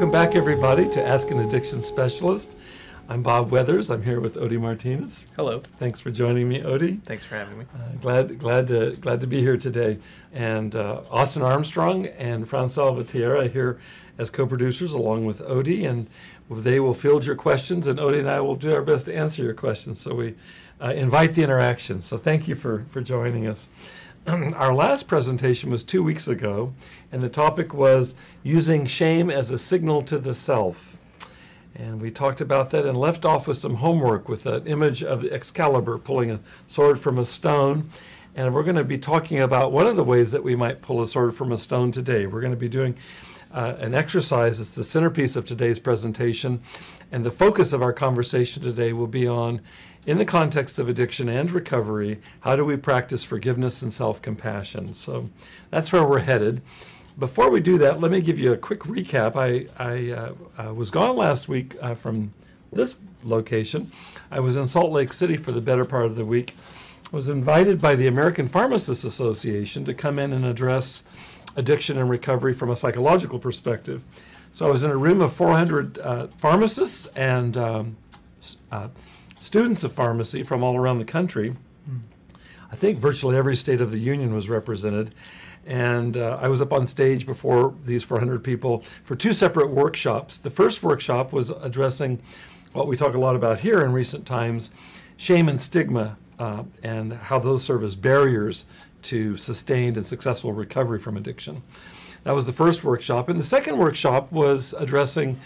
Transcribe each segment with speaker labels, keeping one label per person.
Speaker 1: Welcome back, everybody, to Ask an Addiction Specialist. I'm Bob Weathers. I'm here with Odie Martinez.
Speaker 2: Hello.
Speaker 1: Thanks for joining me, Odie.
Speaker 2: Thanks for having me.
Speaker 1: Uh, glad, glad to, glad to be here today. And uh, Austin Armstrong and Fran Salvatierra here as co-producers, along with Odie, and they will field your questions, and Odie and I will do our best to answer your questions. So we uh, invite the interaction. So thank you for for joining us. our last presentation was two weeks ago, and the topic was using shame as a signal to the self. And we talked about that and left off with some homework with an image of Excalibur pulling a sword from a stone. And we're going to be talking about one of the ways that we might pull a sword from a stone today. We're going to be doing uh, an exercise. It's the centerpiece of today's presentation. And the focus of our conversation today will be on, in the context of addiction and recovery, how do we practice forgiveness and self compassion? So that's where we're headed. Before we do that, let me give you a quick recap. I, I uh, uh, was gone last week uh, from this location. I was in Salt Lake City for the better part of the week. I was invited by the American Pharmacists Association to come in and address addiction and recovery from a psychological perspective. So I was in a room of 400 uh, pharmacists and um, uh, students of pharmacy from all around the country. I think virtually every state of the union was represented. And uh, I was up on stage before these 400 people for two separate workshops. The first workshop was addressing what we talk a lot about here in recent times shame and stigma, uh, and how those serve as barriers to sustained and successful recovery from addiction. That was the first workshop. And the second workshop was addressing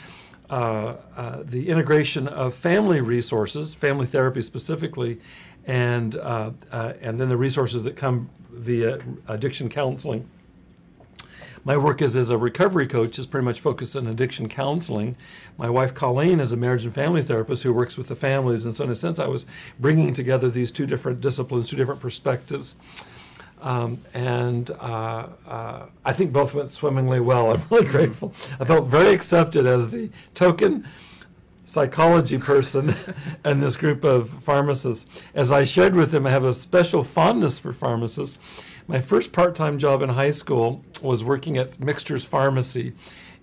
Speaker 1: the integration of family resources, family therapy specifically, and, uh, uh and then the resources that come via addiction counseling. My work is as a recovery coach is pretty much focused on addiction counseling. My wife Colleen is a marriage and family therapist who works with the families, and so in a sense, I was bringing together these two different disciplines, two different perspectives. Um, and uh, uh, I think both went swimmingly well. I'm really grateful. I felt very accepted as the token psychology person and this group of pharmacists. As I shared with them, I have a special fondness for pharmacists. My first part time job in high school was working at Mixtures Pharmacy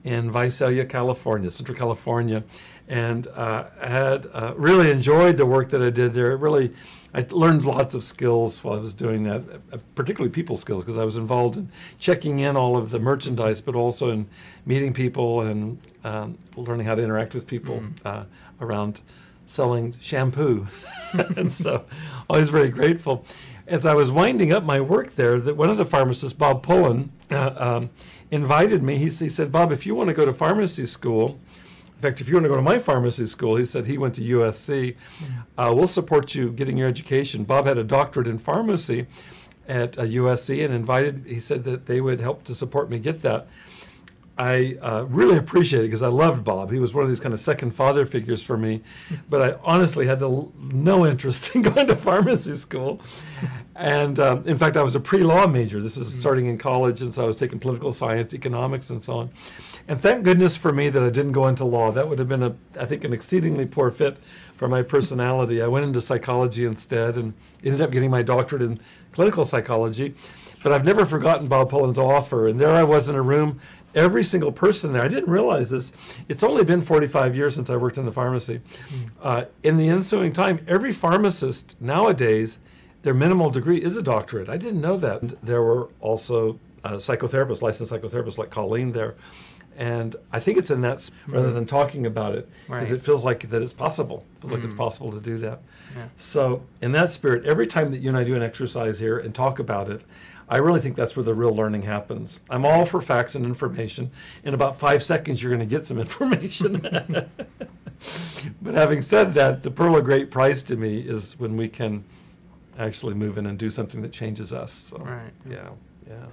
Speaker 1: in Visalia, California, Central California. And uh, had uh, really enjoyed the work that I did there. It really I learned lots of skills while I was doing that, uh, particularly people skills, because I was involved in checking in all of the merchandise, but also in meeting people and um, learning how to interact with people mm. uh, around selling shampoo. and so, always very grateful. As I was winding up my work there, that one of the pharmacists, Bob Pullen, uh, um, invited me. He, he said, "Bob, if you want to go to pharmacy school." In fact, if you want to go to my pharmacy school, he said he went to USC. Uh, we'll support you getting your education. Bob had a doctorate in pharmacy at uh, USC and invited, he said that they would help to support me get that. I uh, really appreciate it because I loved Bob. He was one of these kind of second father figures for me. But I honestly had the, no interest in going to pharmacy school. And um, in fact, I was a pre law major. This was starting in college, and so I was taking political science, economics, and so on. And thank goodness for me that I didn't go into law. That would have been, a, I think, an exceedingly poor fit for my personality. I went into psychology instead and ended up getting my doctorate in clinical psychology. But I've never forgotten Bob Pullen's offer. And there I was in a room, every single person there. I didn't realize this. It's only been 45 years since I worked in the pharmacy. Hmm. Uh, in the ensuing time, every pharmacist nowadays, their minimal degree is a doctorate. I didn't know that. There were also uh, psychotherapists, licensed psychotherapists like Colleen there and I think it's in that mm-hmm. rather than talking about it because right. it feels like that it's possible. It feels mm like it's mm. possible to do that. Yeah. So in that spirit, every time that you and I do an exercise here and talk about it, I really think that's where the real learning happens. I'm all for facts and information. In about five seconds, you're going to get some information. but having said that, the pearl of great price to me is when we can actually move in and do something that changes us. So,
Speaker 2: right.
Speaker 1: Yeah. Yeah.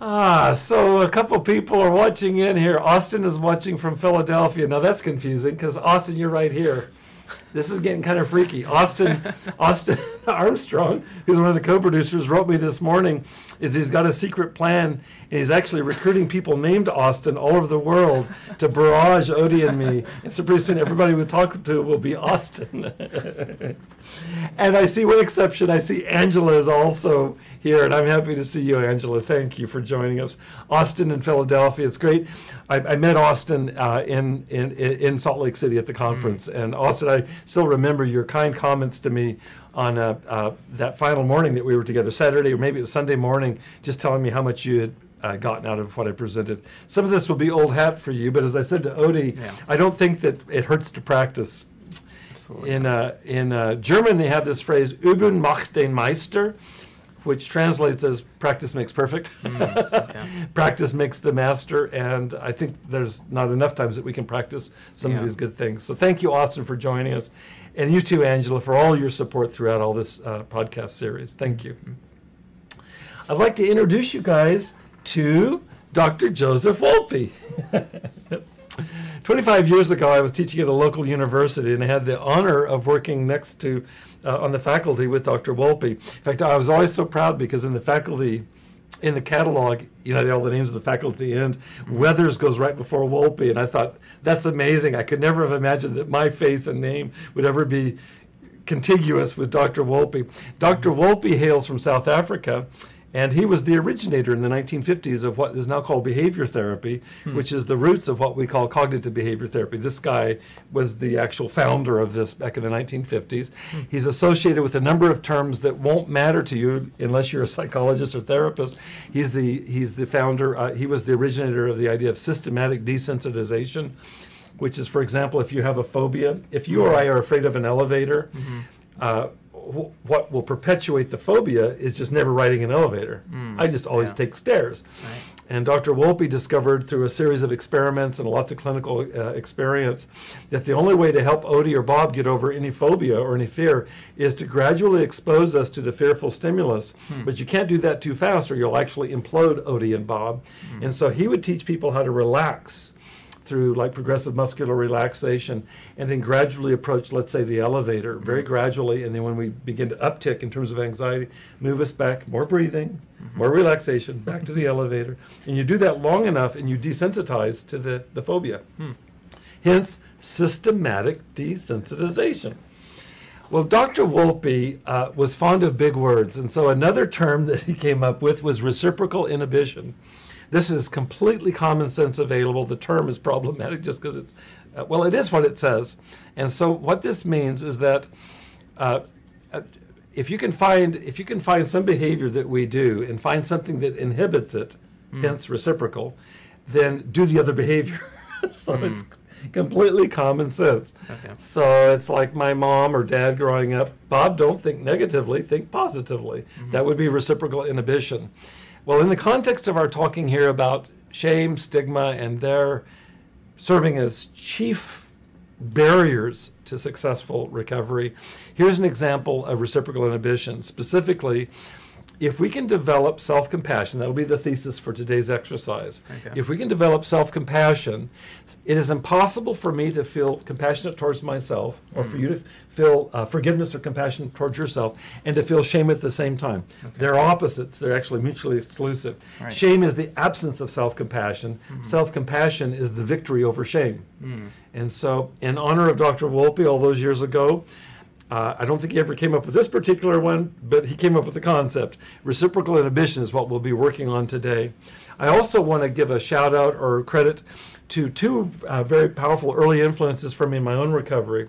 Speaker 1: Ah, so a couple people are watching in here. Austin is watching from Philadelphia. Now that's confusing because Austin, you're right here. This is getting kind of freaky. Austin, Austin Armstrong, who's one of the co-producers, wrote me this morning. Is he's got a secret plan and he's actually recruiting people named Austin all over the world to barrage Odie and me. And so pretty soon everybody we talk to will be Austin. and I see one exception. I see Angela is also here, and I'm happy to see you, Angela. Thank you for joining us. Austin in Philadelphia, it's great. I, I met Austin uh, in, in in Salt Lake City at the conference, and Austin, I still remember your kind comments to me on uh, uh, that final morning that we were together, Saturday or maybe it was Sunday morning, just telling me how much you had uh, gotten out of what I presented. Some of this will be old hat for you, but as I said to Odie,
Speaker 2: Yeah.
Speaker 1: I don't think that it hurts to practice.
Speaker 2: Absolutely.
Speaker 1: In, uh, in uh, German, they have this phrase, üben macht den Meister, which translates as practice makes perfect.
Speaker 2: okay.
Speaker 1: practice makes the master, and I think there's not enough times that we can practice some of these good things. So thank you, Austin, for joining us. And you too, Angela, for all your support throughout all this uh, podcast series. Thank you. I'd like to introduce you guys to Dr. Joseph Wolpe. 25 years ago, I was teaching at a local university, and I had the honor of working next to uh, on the faculty with Dr. Wolpe. In fact, I was always so proud because in the faculty, in the catalog, you know, all the names of the faculty at the end, Weathers goes right before Wolpe, and I thought that's amazing. I could never have imagined that my face and name would ever be contiguous with Dr. Wolpe. Dr. Wolpe hails from South Africa, and he was the originator in the 1950s of what is now called behavior therapy, which is the roots of what we call cognitive behavior therapy. This guy was the actual founder of this back in the 1950s. He's associated with a number of terms that won't matter to you unless you're a psychologist or therapist. He's the he's the founder. Uh, he was the originator of the idea of systematic desensitization which is, for example, if you have a phobia, if you or I are afraid of an elevator, uh, wh- what will perpetuate the phobia is just never riding an elevator. Hmm, I just always
Speaker 2: yeah.
Speaker 1: take stairs.
Speaker 2: Right.
Speaker 1: And Dr. Wolpe discovered through a series of experiments and lots of clinical uh, experience that the only way to help Odie or Bob get over any phobia or any fear is to gradually expose us to the fearful stimulus. Hmm. But you can't do that too fast or you'll actually implode Odie and Bob. Hmm. And so he would teach people how to relax through like progressive muscular relaxation and then gradually approach let's say the elevator mm-hmm. very gradually. And then when we begin to uptick in terms of anxiety move us back more breathing mm-hmm. more relaxation back to the elevator. And you do that long enough and you desensitize to the, the phobia. Hmm. Hence systematic desensitization. Well, Dr. Wolpe uh, was fond of big words, and so another term that he came up with was reciprocal inhibition. This is completely common sense available. The term is problematic just because it's, uh, well, it is what it says. And so what this means is that uh, uh, if you can find if you can find some behavior that we do and find something that inhibits it, hence reciprocal, then do the other behavior. so it's completely common sense.
Speaker 2: Okay.
Speaker 1: So it's like my mom or dad growing up. Bob, don't think negatively, think positively. That would be reciprocal inhibition. Well, in the context of our talking here about shame, stigma, and their serving as chief barriers to successful recovery, here's an example of reciprocal inhibition. Specifically, if we can develop self compassion, that'll be the thesis for today's exercise.
Speaker 2: Okay.
Speaker 1: If we can develop self compassion, it is impossible for me to feel compassionate towards myself or for mm. you to feel uh, forgiveness or compassion towards yourself and to feel shame at the same time. They're opposites, they're actually mutually exclusive.
Speaker 2: Right.
Speaker 1: Shame is the absence of self compassion, mm-hmm. self compassion is the victory over shame. Mm. And so, in honor of Dr. Wolpe all those years ago, uh, I don't think he ever came up with this particular one, but he came up with the concept. Reciprocal inhibition is what we'll be working on today. I also want to give a shout out or credit to two uh, very powerful early influences for me in my own recovery.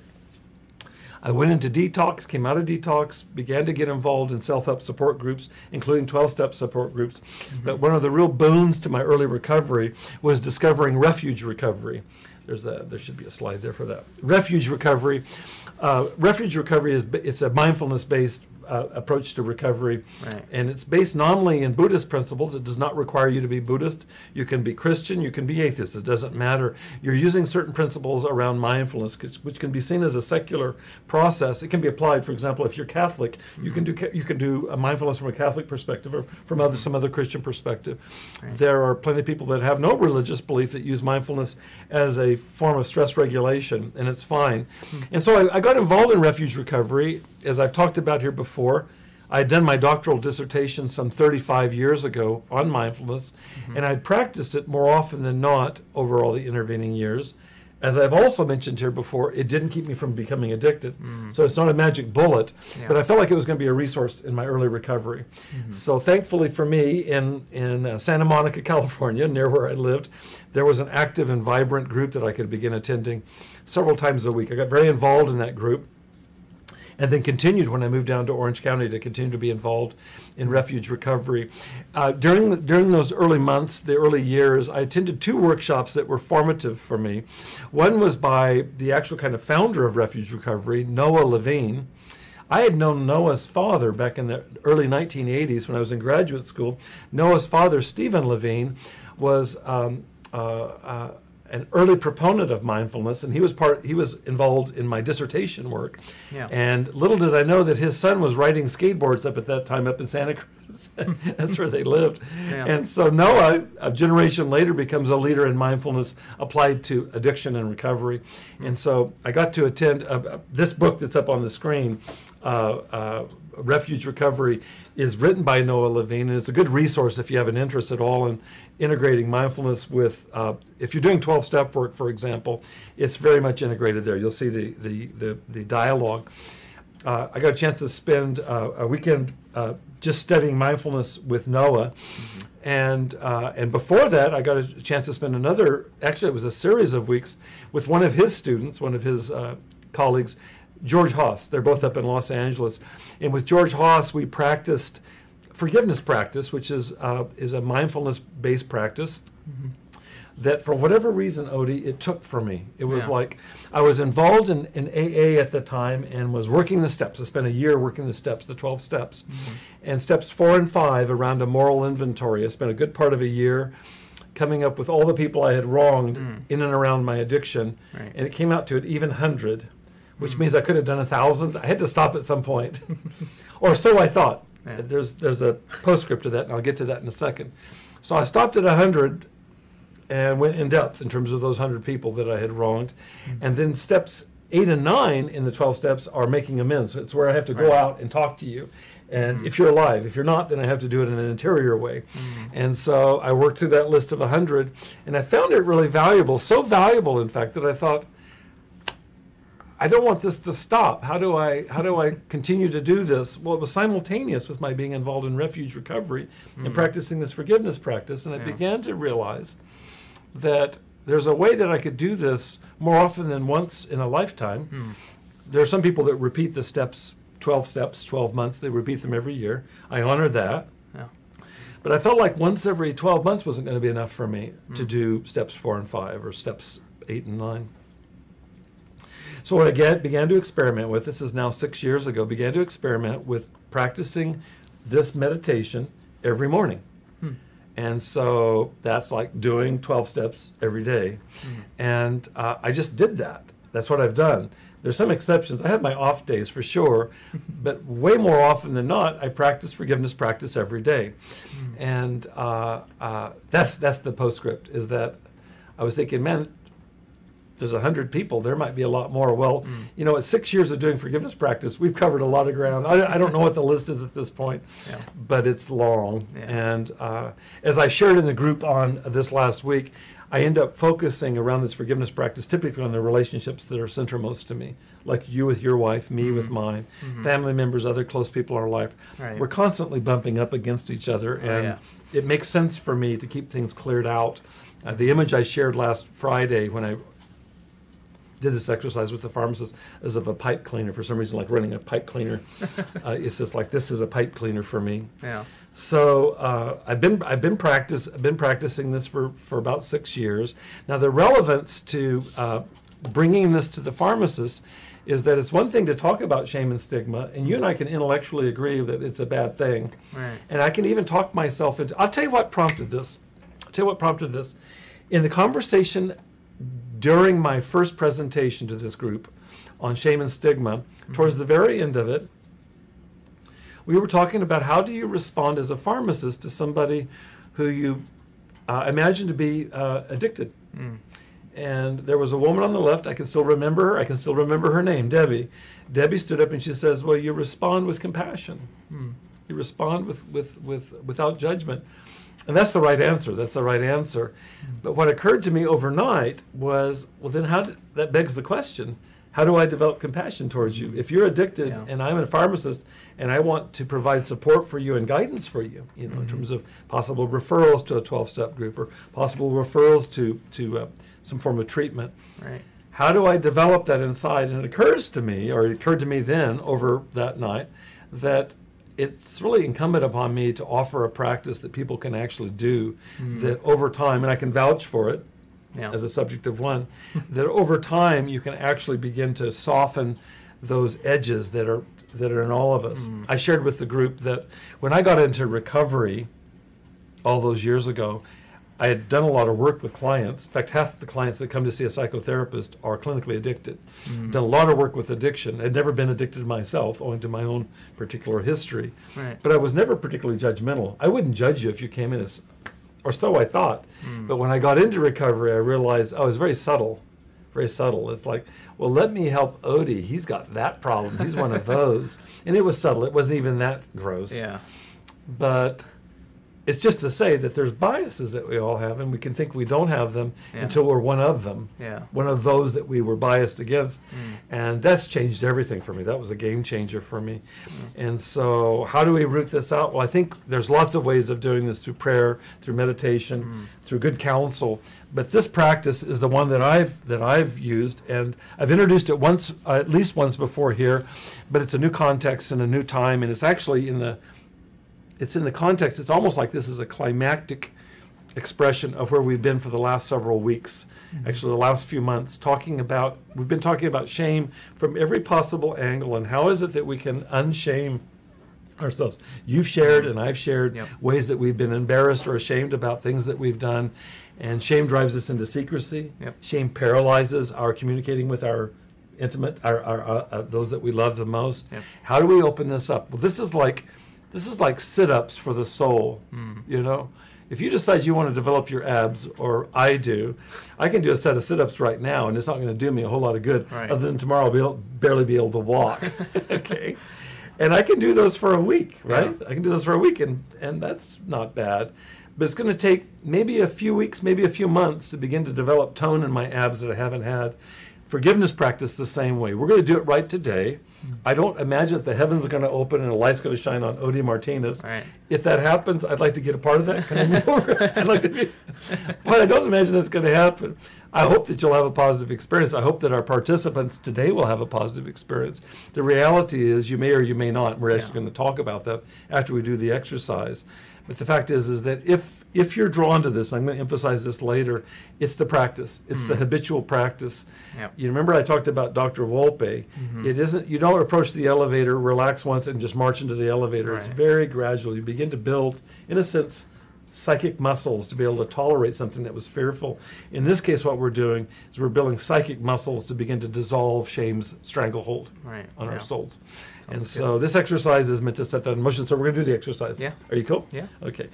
Speaker 1: I went into detox, came out of detox, began to get involved in self help support groups, including 12 step support groups. But one of the real boons to my early recovery was discovering refuge recovery. There's a, there should be a slide there for that. Refuge recovery. Uh, refuge recovery is it's a mindfulness based uh, approach to recovery.
Speaker 2: Right.
Speaker 1: And it's based nominally in Buddhist principles, it does not require you to be Buddhist. You can be Christian, you can be atheist, it doesn't matter. You're using certain principles around mindfulness, which- can be seen as a secular process. It can be applied, for example, if you're Catholic, you can do ca- you can do a mindfulness from a Catholic perspective or from other some other Christian perspective. There are plenty of people that have no religious belief that use mindfulness as a form of stress regulation, and it's fine. And so I, I got involved in refuge recovery, as I've talked about here before. I had done my doctoral dissertation some 35 years ago on mindfulness, mm-hmm. and I'd practiced it more often than not over all the intervening years. as I've also mentioned here before, it didn't keep me from becoming addicted. Mm. So it's not a magic bullet,
Speaker 2: Yeah.
Speaker 1: but I felt like it was going to be a resource in my early recovery. Mm-hmm. So thankfully for me, in in uh, Santa Monica, California, near where I lived, there was an active and vibrant group that I could begin attending several times a week. I got very involved in that group and then continued when I moved down to Orange County to continue to be involved in refuge recovery. Uh, during during those early months, the early years, I attended two workshops that were formative for me. One was by the actual kind of founder of refuge recovery, Noah Levine. I had known Noah's father back in the early 1980s when I was in graduate school. Noah's father, Stephen Levine, was um, uh, uh, an early proponent of mindfulness, and he was part. He was involved in my dissertation work.
Speaker 2: Yeah.
Speaker 1: And little did I know that his son was riding skateboards up at that time up in Santa Cruz. That's where they lived.
Speaker 2: Yeah.
Speaker 1: And so Noah, a generation later, becomes a leader in mindfulness applied to addiction and recovery. And so I got to attend uh, uh, this book that's up on the screen. Uh, uh, Refuge Recovery is written by Noah Levine, and it's a good resource if you have an interest at all in integrating mindfulness with. Uh, if you're doing 12 step work, for example, it's very much integrated there. You'll see the the the, the dialogue. Uh, I got a chance to spend uh, a weekend uh, just studying mindfulness with Noah, and uh, and before that, I got a chance to spend another. Actually, it was a series of weeks with one of his students, one of his uh, colleagues, George Haas. They're both up in Los Angeles, and with George Haas, we practiced forgiveness practice, which is uh, is a mindfulness based practice mm-hmm. that for whatever reason, Odie, it took for me. It was
Speaker 2: Yeah.
Speaker 1: like I was involved in, in AA at the time and was working the steps. I spent a year working the steps, the 12 steps. Mm-hmm. And steps four and five around a moral inventory. I spent a good part of a year coming up with all the people I had wronged mm. in and around my addiction.
Speaker 2: Right.
Speaker 1: And it came out to an even hundred, which means I could have done a thousand. I had to stop at some point. or so I thought.
Speaker 2: Yeah.
Speaker 1: There's, there's a postscript to that, and I'll get to that in a second. So I stopped at a hundred and went in depth in terms of those 100 people that I had wronged. Mm-hmm. And then steps eight and nine in the 12 steps are making amends. It's where I have to go
Speaker 2: Right.
Speaker 1: out and talk to you. And mm-hmm. if you're alive, if you're not, then I have to do it in an interior way. Mm-hmm. And so I worked through that list of a 100, and I found it really valuable. So valuable, in fact, that I thought, I don't want this to stop. How do I how do I continue to do this? Well, it was simultaneous with my being involved in refuge recovery and practicing this forgiveness practice, and I
Speaker 2: Yeah.
Speaker 1: began to realize that there's a way that I could do this more often than once in a lifetime.
Speaker 2: Hmm.
Speaker 1: There are some people that repeat the steps, 12 steps, 12 months. They repeat them every year. I honor that.
Speaker 2: Yeah.
Speaker 1: But I felt like once every 12 months wasn't going to be enough for me to do steps four and five or steps eight and nine. So what I get, began to experiment with, this is now six years ago, began to experiment with practicing this meditation every morning. And so that's like doing 12 steps every day. And uh, I just did that. That's what I've done. There's some exceptions. I have my off days for sure, but way more often than not, I practice forgiveness practice every day. And uh, uh, that's that's the postscript. Is that I was thinking, man, there's a hundred people. There might be a lot more. Well, you know, at six years of doing forgiveness practice, we've covered a lot of ground. I, I don't know what the list is at this point,
Speaker 2: Yeah.
Speaker 1: but it's long.
Speaker 2: Yeah.
Speaker 1: And uh, as I shared in the group on this last week, I end up focusing around this forgiveness practice typically on the relationships that are centermost to me, like you with your wife, me with mine, family members, other close people in our life.
Speaker 2: Right.
Speaker 1: We're constantly bumping up against each other, and
Speaker 2: yeah.
Speaker 1: it makes sense for me to keep things cleared out. Uh, the image I shared last Friday when I did this exercise with the pharmacist as of a pipe cleaner. For some reason, like running a pipe cleaner, uh, it's just like this is a pipe cleaner for me.
Speaker 2: Yeah.
Speaker 1: So uh, I've been I've been practice I've been practicing this for for about six years. Now the relevance to uh, bringing this to the pharmacist is that it's one thing to talk about shame and stigma, and you and I can intellectually agree that it's a bad thing,
Speaker 2: Right.
Speaker 1: and I can even talk myself into. I'll tell you what prompted this. I'll tell you what prompted this. In the conversation during my first presentation to this group on shame and stigma, towards the very end of it, we were talking about how do you respond as a pharmacist to somebody who you uh, imagine to be uh, addicted. And there was a woman on the left, I can still remember her, I can still remember her name, Debbie. Debbie stood up and she says, Well, you respond with compassion. You respond with, with, with without judgment. And that's the right answer. That's the right answer. But what occurred to me overnight was, well, then how? Did, that begs the question: How do I develop compassion towards you? If you're addicted,
Speaker 2: Yeah.
Speaker 1: and I'm a pharmacist, and I want to provide support for you and guidance for you, you know, in terms of possible referrals to a 12-step group or possible referrals to to uh, some form of treatment.
Speaker 2: Right.
Speaker 1: How do I develop that inside? And it occurs to me, or it occurred to me then over that night, that it's really incumbent upon me to offer a practice that people can actually do mm. that over time, and I can vouch for it
Speaker 2: Yeah.
Speaker 1: as a subject of one, that over time you can actually begin to soften those edges that are that are in all of us. Mm. I shared with the group that when I got into recovery all those years ago, I had done a lot of work with clients. In fact, half the clients that come to see a psychotherapist are clinically addicted. Mm-hmm. Done a lot of work with addiction. I'd never been addicted myself, owing to my own particular history.
Speaker 2: Right.
Speaker 1: But I was never particularly judgmental. I wouldn't judge you if you came in as, or so I thought. Mm. But when I got into recovery, I realized, oh, it's very subtle, very subtle. It's like, well, let me help Odie. He's got that problem. He's one of those. And it was subtle. It wasn't even that gross
Speaker 2: Yeah.
Speaker 1: but it's just to say that there's biases that we all have, and we can think we don't have them
Speaker 2: Yeah.
Speaker 1: until we're one of them,
Speaker 2: Yeah.
Speaker 1: one of those that we were biased against. Mm. And that's changed everything for me. That was a game changer for me. Mm. And so, how do we root this out? Well, I think there's lots of ways of doing this through prayer, through meditation, mm. through good counsel. But this practice is the one that I've that I've used, and I've introduced it once, uh, at least once before here. But it's a new context and a new time, and it's actually in the it's in the context, it's almost like this is a climactic expression of where we've been for the last several weeks, actually, the last few months, talking about, we've been talking about shame from every possible angle and how is it that we can unshame ourselves. You've shared and I've shared
Speaker 2: Yep.
Speaker 1: ways that we've been embarrassed or ashamed about things that we've done. And shame drives us into secrecy.
Speaker 2: Yep.
Speaker 1: Shame paralyzes our communicating with our intimate, our, our, uh, uh, those that we love the most.
Speaker 2: Yep.
Speaker 1: How do we open this up? Well, this is like, this is like sit-ups for the soul. Hmm. You know, if you decide you want to develop your abs, or I do, I can do a set of sit-ups right now, and it's not going to do me a whole lot of good.
Speaker 2: Right.
Speaker 1: Other than tomorrow, I'll be able, barely be able to walk. okay, and I can do those for a week, right? I can do those for a week, and and that's not bad. But it's going to take maybe a few weeks, maybe a few months to begin to develop tone in my abs that I haven't had. Forgiveness practice the same way. We're going to do it right today. I don't imagine that the heavens are going to open and a light's going to shine on Odie Martinez.
Speaker 2: Right.
Speaker 1: If that happens, I'd like to get a part of that. Can I over? I'd like to be, but I don't imagine that's going to happen. I hope that you'll have a positive experience. I hope that our participants today will have a positive experience. The reality is, you may or you may not. We're actually
Speaker 2: Yeah.
Speaker 1: going to talk about that after we do the exercise. But the fact is, is that if if you're drawn to this, I'm going to emphasize this later. It's the practice. It's the hmm. habitual practice.
Speaker 2: Yep.
Speaker 1: You remember I talked about Dr. Wolpe. Mm-hmm. It isn't. You don't approach the elevator, relax once, and just march into the elevator. It's very gradual. You begin to build, in a sense, psychic muscles to be able to tolerate something that was fearful. In this case, what we're doing is we're building psychic muscles to begin to dissolve shame's stranglehold
Speaker 2: Right.
Speaker 1: on
Speaker 2: yeah.
Speaker 1: our souls. And so this exercise is meant to set that in motion. So we're going to do the exercise.
Speaker 2: Yeah.
Speaker 1: Are you cool?
Speaker 2: Yeah.
Speaker 1: Okay.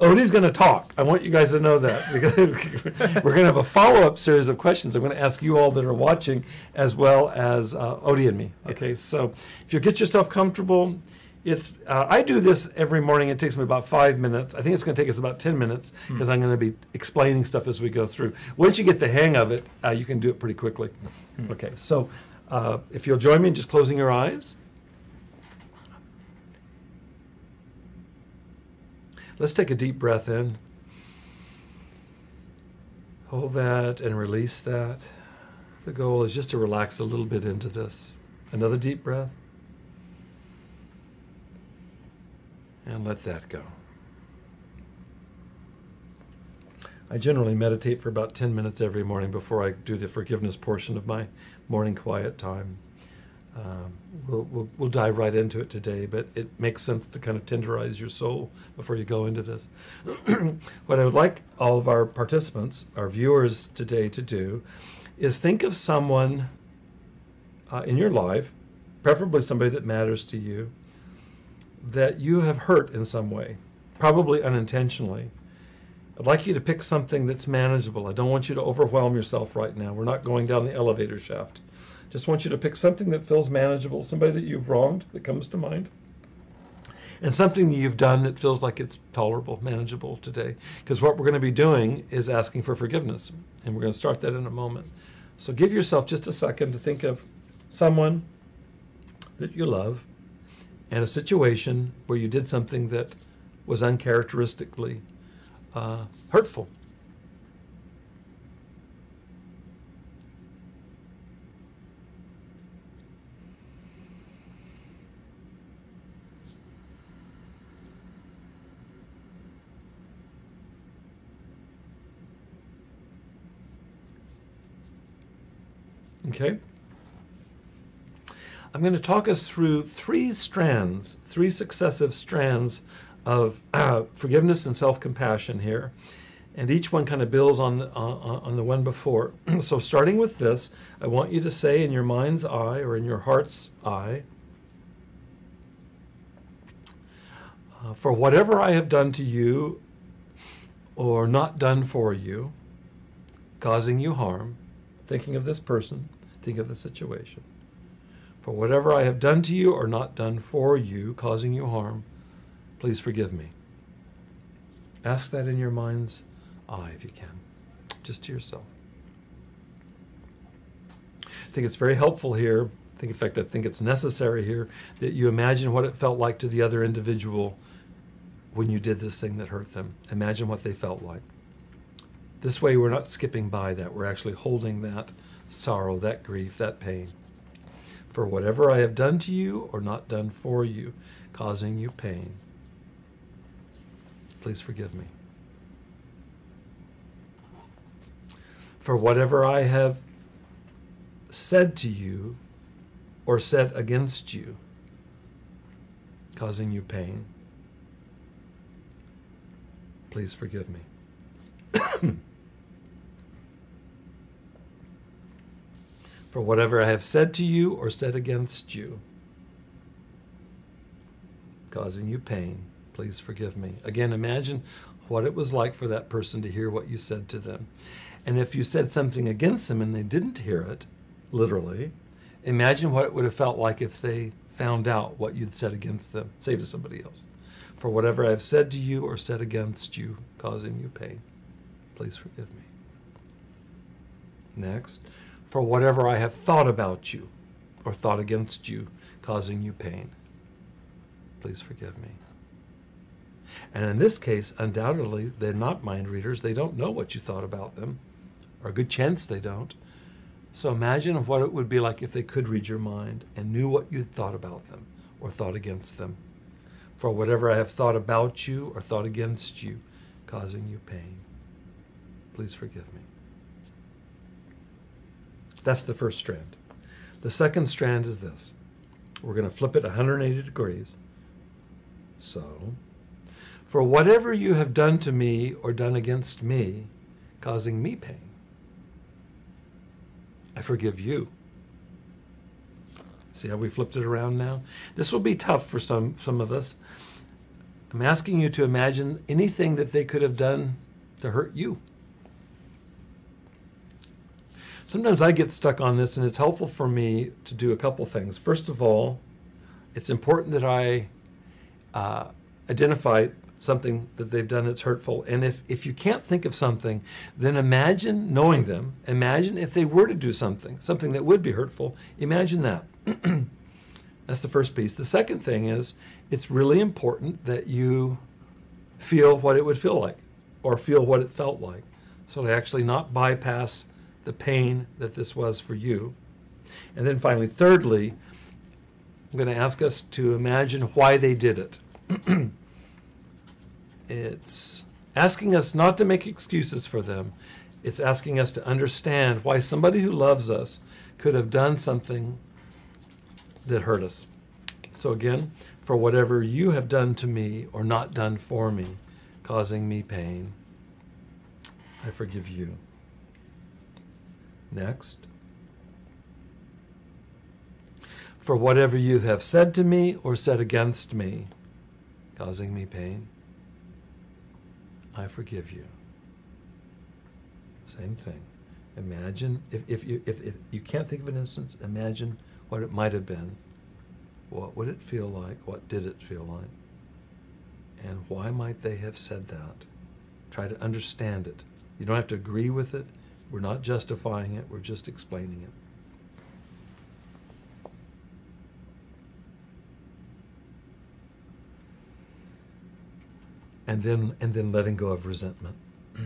Speaker 1: Odie's going to talk. I want you guys to know that. We're going to have a follow up series of questions. I'm going to ask you all that are watching as well as uh, Odie and me. Okay. So if you get yourself comfortable, it's uh, I do this every morning. It takes me about five minutes. I think it's going to take us about ten minutes because I'm going to be explaining stuff as we go through. Once you get the hang of it, uh, you can do it pretty quickly. Okay. So uh, if you'll join me in just closing your eyes. Let's take a deep breath in. Hold that and release that. The goal is just to relax a little bit into this. Another deep breath. And let that go. I generally meditate for about 10 minutes every morning before I do the forgiveness portion of my morning quiet time. Um, we'll, we'll, we'll dive right into it today, but it makes sense to kind of tenderize your soul before you go into this. what I would like all of our participants, our viewers today to do, is think of someone uh, in your life, preferably somebody that matters to you, that you have hurt in some way, probably unintentionally. I'd like you to pick something that's manageable. I don't want you to overwhelm yourself right now. We're not going down the elevator shaft. Just want you to pick something that feels manageable, somebody that you've wronged that comes to mind. and something you've done that feels like it's tolerable, manageable today. Because what we're going to be doing is asking for forgiveness, and we're going to start that in a moment. So give yourself just a second to think of someone that you love and a situation where you did something that was uncharacteristically uh, hurtful. Okay? I'm going to talk us through three strands, three successive strands of uh, forgiveness and self compassion here. And each one kind of builds on the, uh, on the one before. so, starting with this, I want you to say in your mind's eye or in your heart's eye, uh, for whatever I have done to you or not done for you, causing you harm, thinking of this person, think of the situation. For whatever I have done to you or not done for you, causing you harm, please forgive me. Ask that in your mind's eye if you can, just to yourself. I think it's very helpful here. I think, in fact, I think it's necessary here that you imagine what it felt like to the other individual when you did this thing that hurt them. Imagine what they felt like. This way, we're not skipping by that. We're actually holding that sorrow, that grief, that pain. For whatever I have done to you or not done for you, causing you pain, please forgive me. For whatever I have said to you or said against you, causing you pain, please forgive me. for whatever I have said to you or said against you, causing you pain, please forgive me. Again, imagine what it was like for that person to hear what you said to them. And if you said something against them and they didn't hear it, literally, imagine what it would have felt like if they found out what you'd said against them, say to somebody else. For whatever I have said to you or said against you, causing you pain, please forgive me. Next, for whatever I have thought about you or thought against you, causing you pain. Please forgive me. And in this case, undoubtedly, they're not mind readers. They don't know what you thought about them, or a good chance they don't. So imagine what it would be like if they could read your mind and knew what you thought about them or thought against them. For whatever I have thought about you or thought against you, causing you pain, please forgive me. That's the first strand. The second strand is this. We're going to flip it 180 degrees. So, for whatever you have done to me or done against me, causing me pain, I forgive you. See how we flipped it around now? This will be tough for some, some of us. I'm asking you to imagine anything that they could have done to hurt you sometimes I get stuck on this, and it's helpful for me to do a couple things. First of all, it's important that I uh, identify something that they've done that's hurtful. And if, if you can't think of something, then imagine knowing them. Imagine if they were to do something, something that would be hurtful. Imagine that. that's the first piece. The second thing is it's really important that you feel what it would feel like or feel what it felt like. So to actually not bypass the pain that this was for you. And then finally, thirdly, I'm going to ask us to imagine why they did it. it's asking us not to make excuses for them. It's asking us to understand why somebody who loves us could have done something that hurt us. So, again, for whatever you have done to me or not done for me, causing me pain, I forgive you. Next. For whatever you have said to me or said against me, causing me pain, I forgive you. Same thing. Imagine, if, if, you, if, you can't think of an instance, imagine what it might have been. What would it feel like? What did it feel like? And why might they have said that? Try to understand it. You don't have to agree with it. We're not justifying it, we're just explaining it. And then and then letting go of resentment.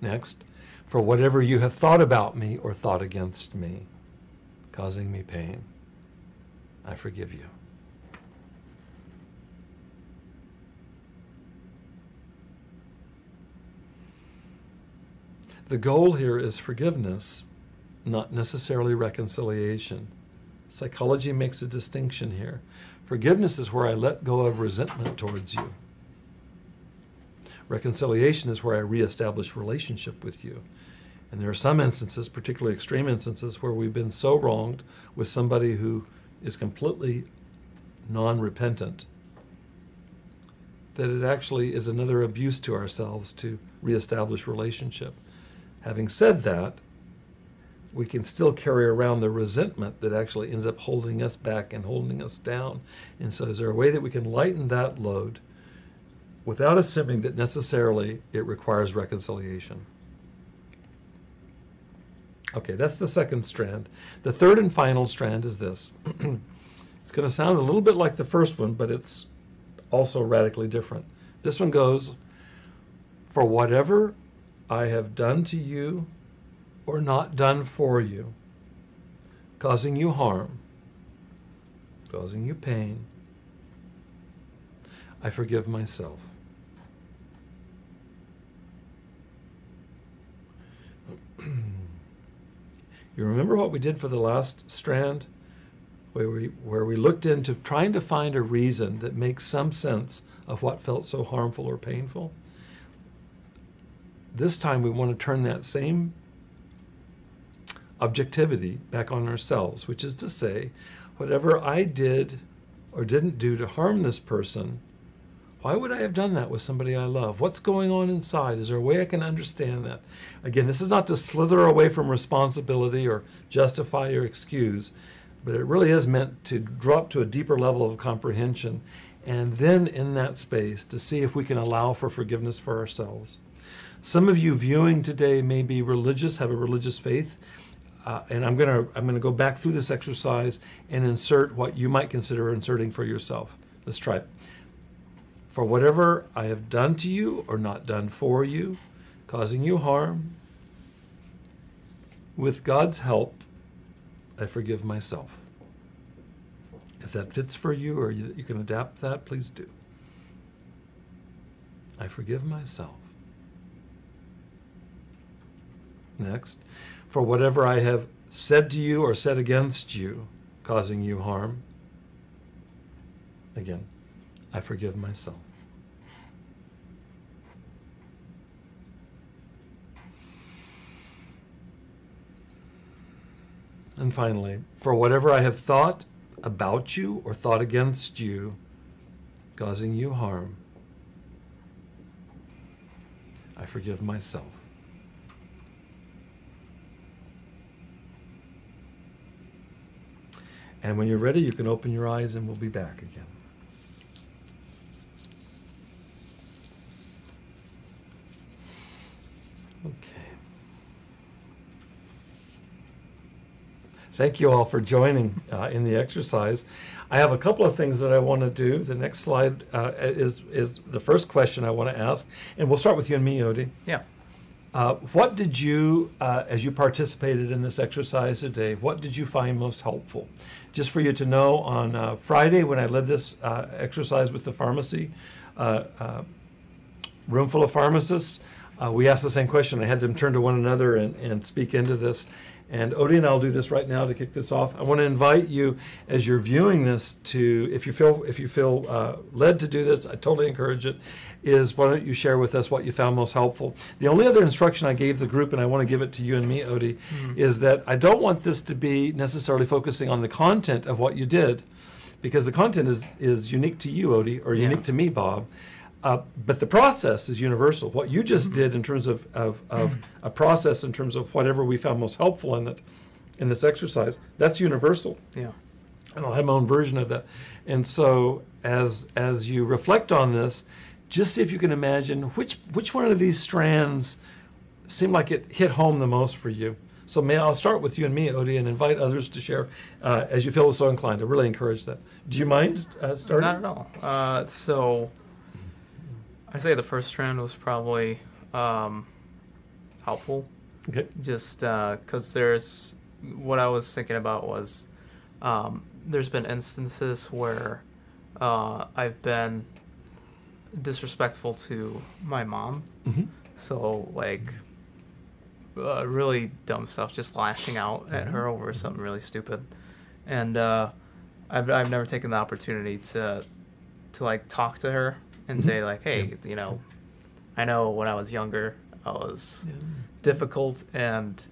Speaker 1: Next, for whatever you have thought about me or thought against me, causing me pain, I forgive you. The goal here is forgiveness, not necessarily reconciliation. Psychology makes a distinction here. Forgiveness is where I let go of resentment towards you. Reconciliation is where I reestablish relationship with you. And there are some instances, particularly extreme instances, where we've been so wronged with somebody who is completely non repentant that it actually is another abuse to ourselves to reestablish relationship. Having said that, we can still carry around the resentment that actually ends up holding us back and holding us down. And so, is there a way that we can lighten that load without assuming that necessarily it requires reconciliation? Okay, that's the second strand. The third and final strand is this. it's going to sound a little bit like the first one, but it's also radically different. This one goes For whatever I have done to you or not done for you, causing you harm, causing you pain, I forgive myself. you remember what we did for the last strand? Where we, where we looked into trying to find a reason that makes some sense of what felt so harmful or painful? This time we want to turn that same objectivity back on ourselves, which is to say, whatever I did or didn't do to harm this person, why would I have done that with somebody I love? What's going on inside? Is there a way I can understand that? Again, this is not to slither away from responsibility or justify or excuse, but it really is meant to drop to a deeper level of comprehension and then in that space to see if we can allow for forgiveness for ourselves. Some of you viewing today may be religious, have a religious faith, uh, and I'm gonna I'm gonna go back through this exercise and insert what you might consider inserting for yourself. Let's try it. For whatever I have done to you or not done for you, causing you harm, with God's help, I forgive myself. If that fits for you or you, you can adapt that, please do. I forgive myself. Next, for whatever I have said to you or said against you, causing you harm. Again, I forgive myself. And finally, for whatever I have thought about you or thought against you, causing you harm, I forgive myself. And when you're ready, you can open your eyes and we'll be back again. Okay. Thank you all for joining uh, in the exercise. I have a couple of things that I want to do. The next slide uh, is is the first question I want to ask, and we'll start with you and me, Odie.
Speaker 2: Yeah.
Speaker 1: Uh, what did you, uh, as you participated in this exercise today, what did you find most helpful? Just for you to know, on uh, Friday when I led this uh, exercise with the pharmacy, uh, uh, room full of pharmacists, we asked the same question. I had them turn to one another and, and speak into this. And Odie and I'll do this right now to kick this off. I want to invite you, as you're viewing this, to if you feel if you feel uh, led to do this, I totally encourage it. Is why don't you share with us what you found most helpful? The only other instruction I gave the group, and I want to give it to you and me, Odie, mm-hmm. is that I don't want this to be necessarily focusing on the content of what you did, because the content is is unique to you, Odie, or unique yeah. to me, Bob. Uh, but the process is universal. What you just did in terms of, of, of a process, in terms of whatever we found most helpful in it, in this exercise, that's universal.
Speaker 2: Yeah.
Speaker 1: and I'll have my own version of that. And so as as you reflect on this, just see if you can imagine which which one of these strands seemed like it hit home the most for you. So may I'll start with you and me, Odie, and invite others to share uh, as you feel so inclined. I really encourage that. Do you mind uh, starting?
Speaker 2: Not at all. Uh, so I'd say the first strand was probably um, helpful.
Speaker 1: Okay.
Speaker 2: Just because there's what I was thinking about was um, there's been instances where uh, I've been disrespectful to my mom.
Speaker 1: hmm
Speaker 2: So like uh, really dumb stuff, just lashing out at her over something really stupid, and uh, I've I've never taken the opportunity to to like talk to her and
Speaker 1: Mhm.
Speaker 2: say like, hey,
Speaker 1: Yeah.
Speaker 2: you know, I know when I was younger I was difficult, and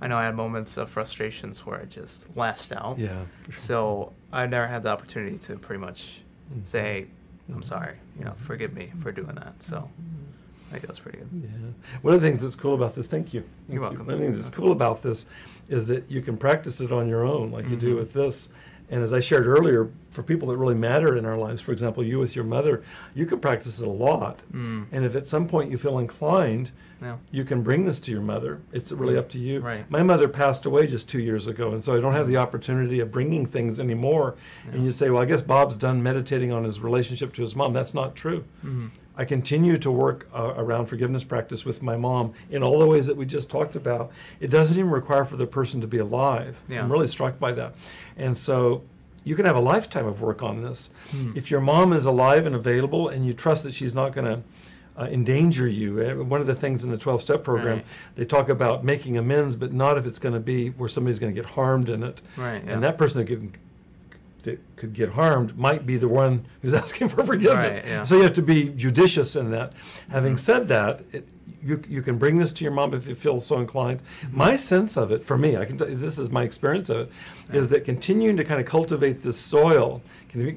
Speaker 2: I know I had moments of frustrations where I just lashed out.
Speaker 1: Yeah. sure.
Speaker 2: So I never had the opportunity to pretty much
Speaker 1: Mhm.
Speaker 2: say, hey, I'm
Speaker 1: Mhm.
Speaker 2: sorry, you know, forgive me for doing that. So I think that's pretty good.
Speaker 1: Yeah. One of the things that's cool about this, thank you. Thank
Speaker 2: You're
Speaker 1: you.
Speaker 2: welcome.
Speaker 1: One of the things that's cool about this is that you can practice it on your own, like you do with this. And as I shared earlier, for people that really matter in our lives, for example, you with your mother, you can practice it a lot.
Speaker 2: Mm.
Speaker 1: And if at some point you feel inclined,
Speaker 2: Yeah.
Speaker 1: you can bring this to your mother. It's really up to you.
Speaker 2: Right.
Speaker 1: My mother passed away just two years ago, and so I don't have the opportunity of bringing things anymore. And you say, well, I guess Bob's done meditating on his relationship to his mom. That's not true.
Speaker 2: Mhm.
Speaker 1: I continue to work uh, around forgiveness practice with my mom in all the ways that we just talked about. It doesn't even require for the person to be alive.
Speaker 2: Yeah.
Speaker 1: I'm really struck by that. And so you can have a lifetime of work on this.
Speaker 2: Hmm.
Speaker 1: If your mom is alive and available and you trust that she's not going to uh, endanger you, eh, one of the things in the 12 step program,
Speaker 2: Right.
Speaker 1: they talk about making amends, but not if it's going to be where somebody's going to get harmed in it.
Speaker 2: Right. Yeah.
Speaker 1: And that person that could, that could get harmed might be the one who's asking for forgiveness.
Speaker 2: Right, yeah.
Speaker 1: So you have to be judicious in that. Having
Speaker 2: Mhm.
Speaker 1: said that, it, you, you can bring this to your mom if you feel so inclined.
Speaker 2: Mm-hmm.
Speaker 1: My sense of it, for me, I can tell you, this is my experience of it, is
Speaker 2: Yeah.
Speaker 1: that continuing to kind of cultivate this soil,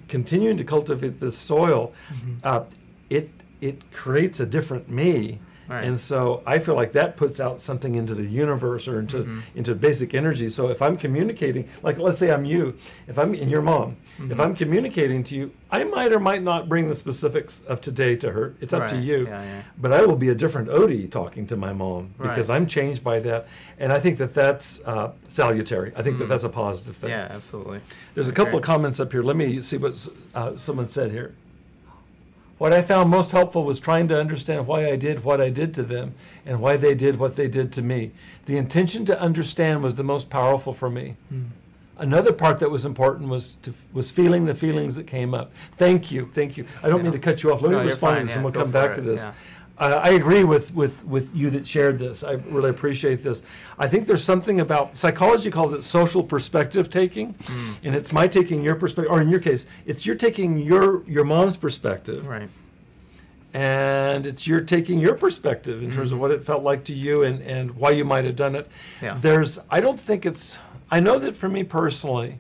Speaker 1: continuing to cultivate this soil,
Speaker 2: Mhm.
Speaker 1: uh, it it creates a different me.
Speaker 2: Right.
Speaker 1: And so I feel like that puts out something into the universe or into
Speaker 2: Mhm.
Speaker 1: into basic energy. So if I'm communicating, like let's say I'm you, if I'm in your mom, if
Speaker 2: Mhm.
Speaker 1: I'm communicating to you, I might or might not bring the specifics of today to her. It's up to you.
Speaker 2: yeah, yeah.
Speaker 1: But I will be a different Odie talking to my mom because
Speaker 2: Right.
Speaker 1: I'm changed by that, and I think that that's uh, salutary. I think that
Speaker 2: Mm.
Speaker 1: that's a positive thing.
Speaker 2: Yeah, absolutely.
Speaker 1: There's a couple of comments up here. Let me see what uh, someone said here. What I found most helpful was trying to understand why I did what I did to them and why they did what they did to me. The intention to understand was the most powerful for me.
Speaker 2: Mm.
Speaker 1: Another part that was important was to was feeling the feelings that came up. Thank you, thank you. I don't
Speaker 2: Yeah.
Speaker 1: mean to cut you off. Let
Speaker 2: No,
Speaker 1: me respond
Speaker 2: fine,
Speaker 1: to this,
Speaker 2: yeah.
Speaker 1: and we'll
Speaker 2: Go
Speaker 1: come back
Speaker 2: it,
Speaker 1: to this.
Speaker 2: yeah.
Speaker 1: Uh, I agree with, with, with you that shared this. I really appreciate this. I think there's something about psychology calls it social perspective taking,
Speaker 2: Mm.
Speaker 1: and it's my taking your perspective, or in your case, it's you're taking your your mom's perspective,
Speaker 2: Right.
Speaker 1: and it's you're taking your perspective in terms of
Speaker 2: Mhm.
Speaker 1: what it felt like to you and and why you might have done it.
Speaker 2: Yeah.
Speaker 1: There's I don't think it's I know that for me personally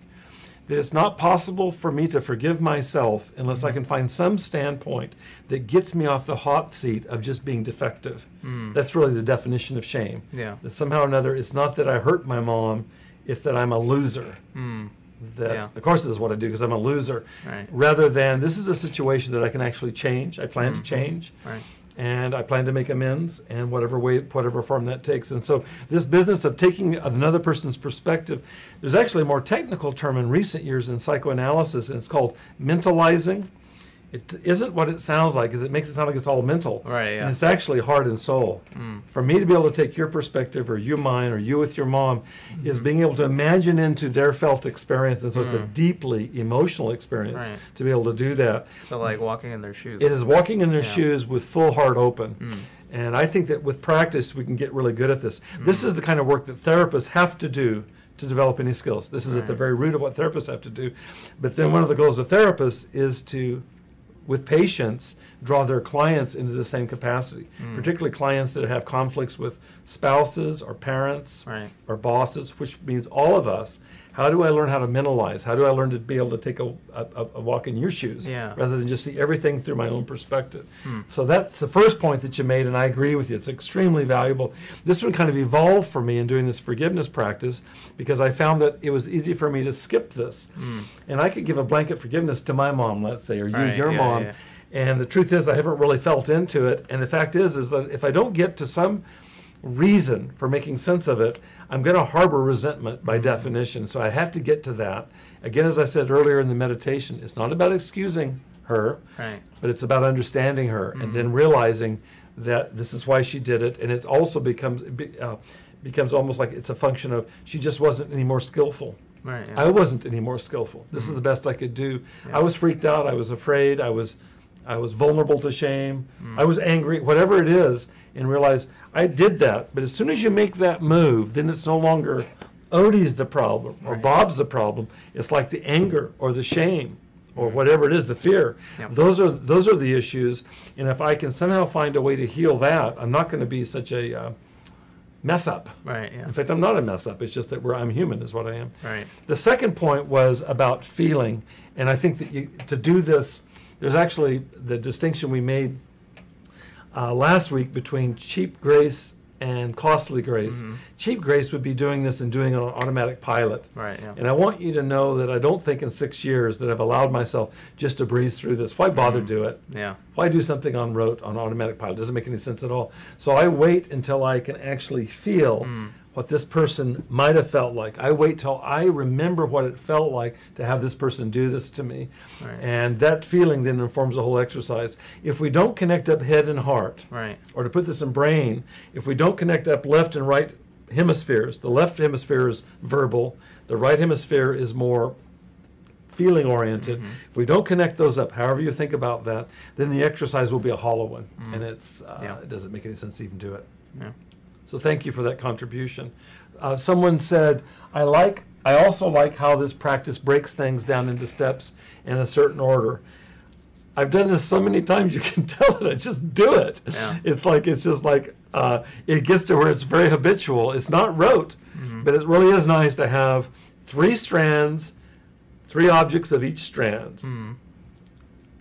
Speaker 1: that it's not possible for me to forgive myself unless I can find some standpoint that gets me off the hot seat of just being defective.
Speaker 2: Mm.
Speaker 1: That's really the definition of shame.
Speaker 2: Yeah.
Speaker 1: That somehow or another it's not that I hurt my mom, it's that I'm a loser.
Speaker 2: Mm.
Speaker 1: That
Speaker 2: Yeah.
Speaker 1: of course this is what I do because I'm a loser.
Speaker 2: Right.
Speaker 1: Rather than this is a situation that I can actually change. I plan to
Speaker 2: Mhm.
Speaker 1: change
Speaker 2: Right.
Speaker 1: And I plan to make amends and whatever way, whatever form that takes. And so, this business of taking another person's perspective, there's actually a more technical term in recent years in psychoanalysis, and it's called mentalizing. It isn't what it sounds like, because it makes it sound like it's all mental.
Speaker 2: Right, yeah.
Speaker 1: And it's actually heart and soul.
Speaker 2: Mm.
Speaker 1: For me to be able to take your perspective, or you mine, or you with your mom, is
Speaker 2: Mhm.
Speaker 1: being able to imagine into their felt experience. And so, it's a
Speaker 2: Mm.
Speaker 1: deeply emotional experience
Speaker 2: Right.
Speaker 1: to be able to do that.
Speaker 2: So like walking in their shoes.
Speaker 1: It is walking in their
Speaker 2: Yeah.
Speaker 1: shoes with full heart open.
Speaker 2: Mm.
Speaker 1: And I think that with practice, we can get really good at this. This
Speaker 2: Mhm.
Speaker 1: is the kind of work that therapists have to do to develop any skills. This is at the very root of what therapists have to do. But then one of the goals of therapists is to, with patients, draw their clients into the same capacity,
Speaker 2: Mm.
Speaker 1: particularly clients that have conflicts with spouses or parents
Speaker 2: Right.
Speaker 1: or bosses, which means all of us. How do I learn how to mentalize? How do I learn to be able to take a, a, a walk in your shoes
Speaker 2: Yeah.
Speaker 1: rather than just see everything through my own perspective? Hmm. So that's the first point that you made, and I agree with you. It's extremely valuable. This one kind of evolved for me in doing this forgiveness practice because I found that it was easy for me to skip this. Hmm. And I could give a blanket forgiveness to my mom, let's say, or you,
Speaker 2: Right,
Speaker 1: your
Speaker 2: yeah,
Speaker 1: mom.
Speaker 2: yeah.
Speaker 1: And the truth is, I haven't really felt into it. And the fact is, is that if I don't get to some reason for making sense of it, I'm going to harbor resentment by definition. So I have to get to that. Again, as I said earlier in the meditation, it's not about excusing her,
Speaker 2: Right.
Speaker 1: but it's about understanding her and then realizing that this is why she did it. And it also becomes uh, becomes almost like it's a function of she just wasn't any more skillful.
Speaker 2: Right.
Speaker 1: I wasn't any more skillful. This is the best I could do.
Speaker 2: Yeah.
Speaker 1: I was freaked out. I was afraid. I was, I was vulnerable to shame. I was angry. Whatever it is, and realize I did that. But as soon as you make that move, then it's no longer Odie's the problem or
Speaker 2: Right.
Speaker 1: Bob's the problem. It's like the anger or the shame or whatever it is, the fear.
Speaker 2: Yep.
Speaker 1: Those are those are the issues. And if I can somehow find a way to heal that, I'm not going to be such a uh, mess up.
Speaker 2: Right. Yeah.
Speaker 1: In fact, I'm not a mess up. It's just that I'm human, is what I am.
Speaker 2: Right.
Speaker 1: The second point was about feeling, and I think that you, to do this, there's actually the distinction we made uh, last week between cheap grace and costly grace.
Speaker 2: Mhm.
Speaker 1: Cheap grace would be doing this and doing it on automatic pilot.
Speaker 2: Right. Yeah.
Speaker 1: And I want you to know that I don't think in six years that I've allowed myself just to breeze through this. Why bother
Speaker 2: Mhm.
Speaker 1: do it?
Speaker 2: Yeah.
Speaker 1: Why do something on rote on automatic pilot? Doesn't make any sense at all. So I wait until I can actually feel
Speaker 2: Mm.
Speaker 1: What this person might have felt like. I wait till I remember what it felt like to have this person do this to me.
Speaker 2: Right.
Speaker 1: And that feeling then informs the whole exercise. If we don't connect up head and heart,
Speaker 2: Right.
Speaker 1: or to put this in brain, if we don't connect up left and right hemispheres, the left hemisphere is verbal, the right hemisphere is more feeling oriented.
Speaker 2: Mhm.
Speaker 1: If we don't connect those up, however you think about that, then the exercise will be a hollow one, and it's uh,
Speaker 2: Yeah.
Speaker 1: it doesn't make any sense to even do it.
Speaker 2: Yeah.
Speaker 1: So thank you for that contribution. Uh, someone said, "I like. I also like how this practice breaks things down into steps in a certain order." I've done this so many times, you can tell that I just do it.
Speaker 2: Yeah.
Speaker 1: It's like it's just like uh, it gets to where it's very habitual. It's not rote,
Speaker 2: Mhm.
Speaker 1: but it really is nice to have three strands, three objects of each strand.
Speaker 2: Mm.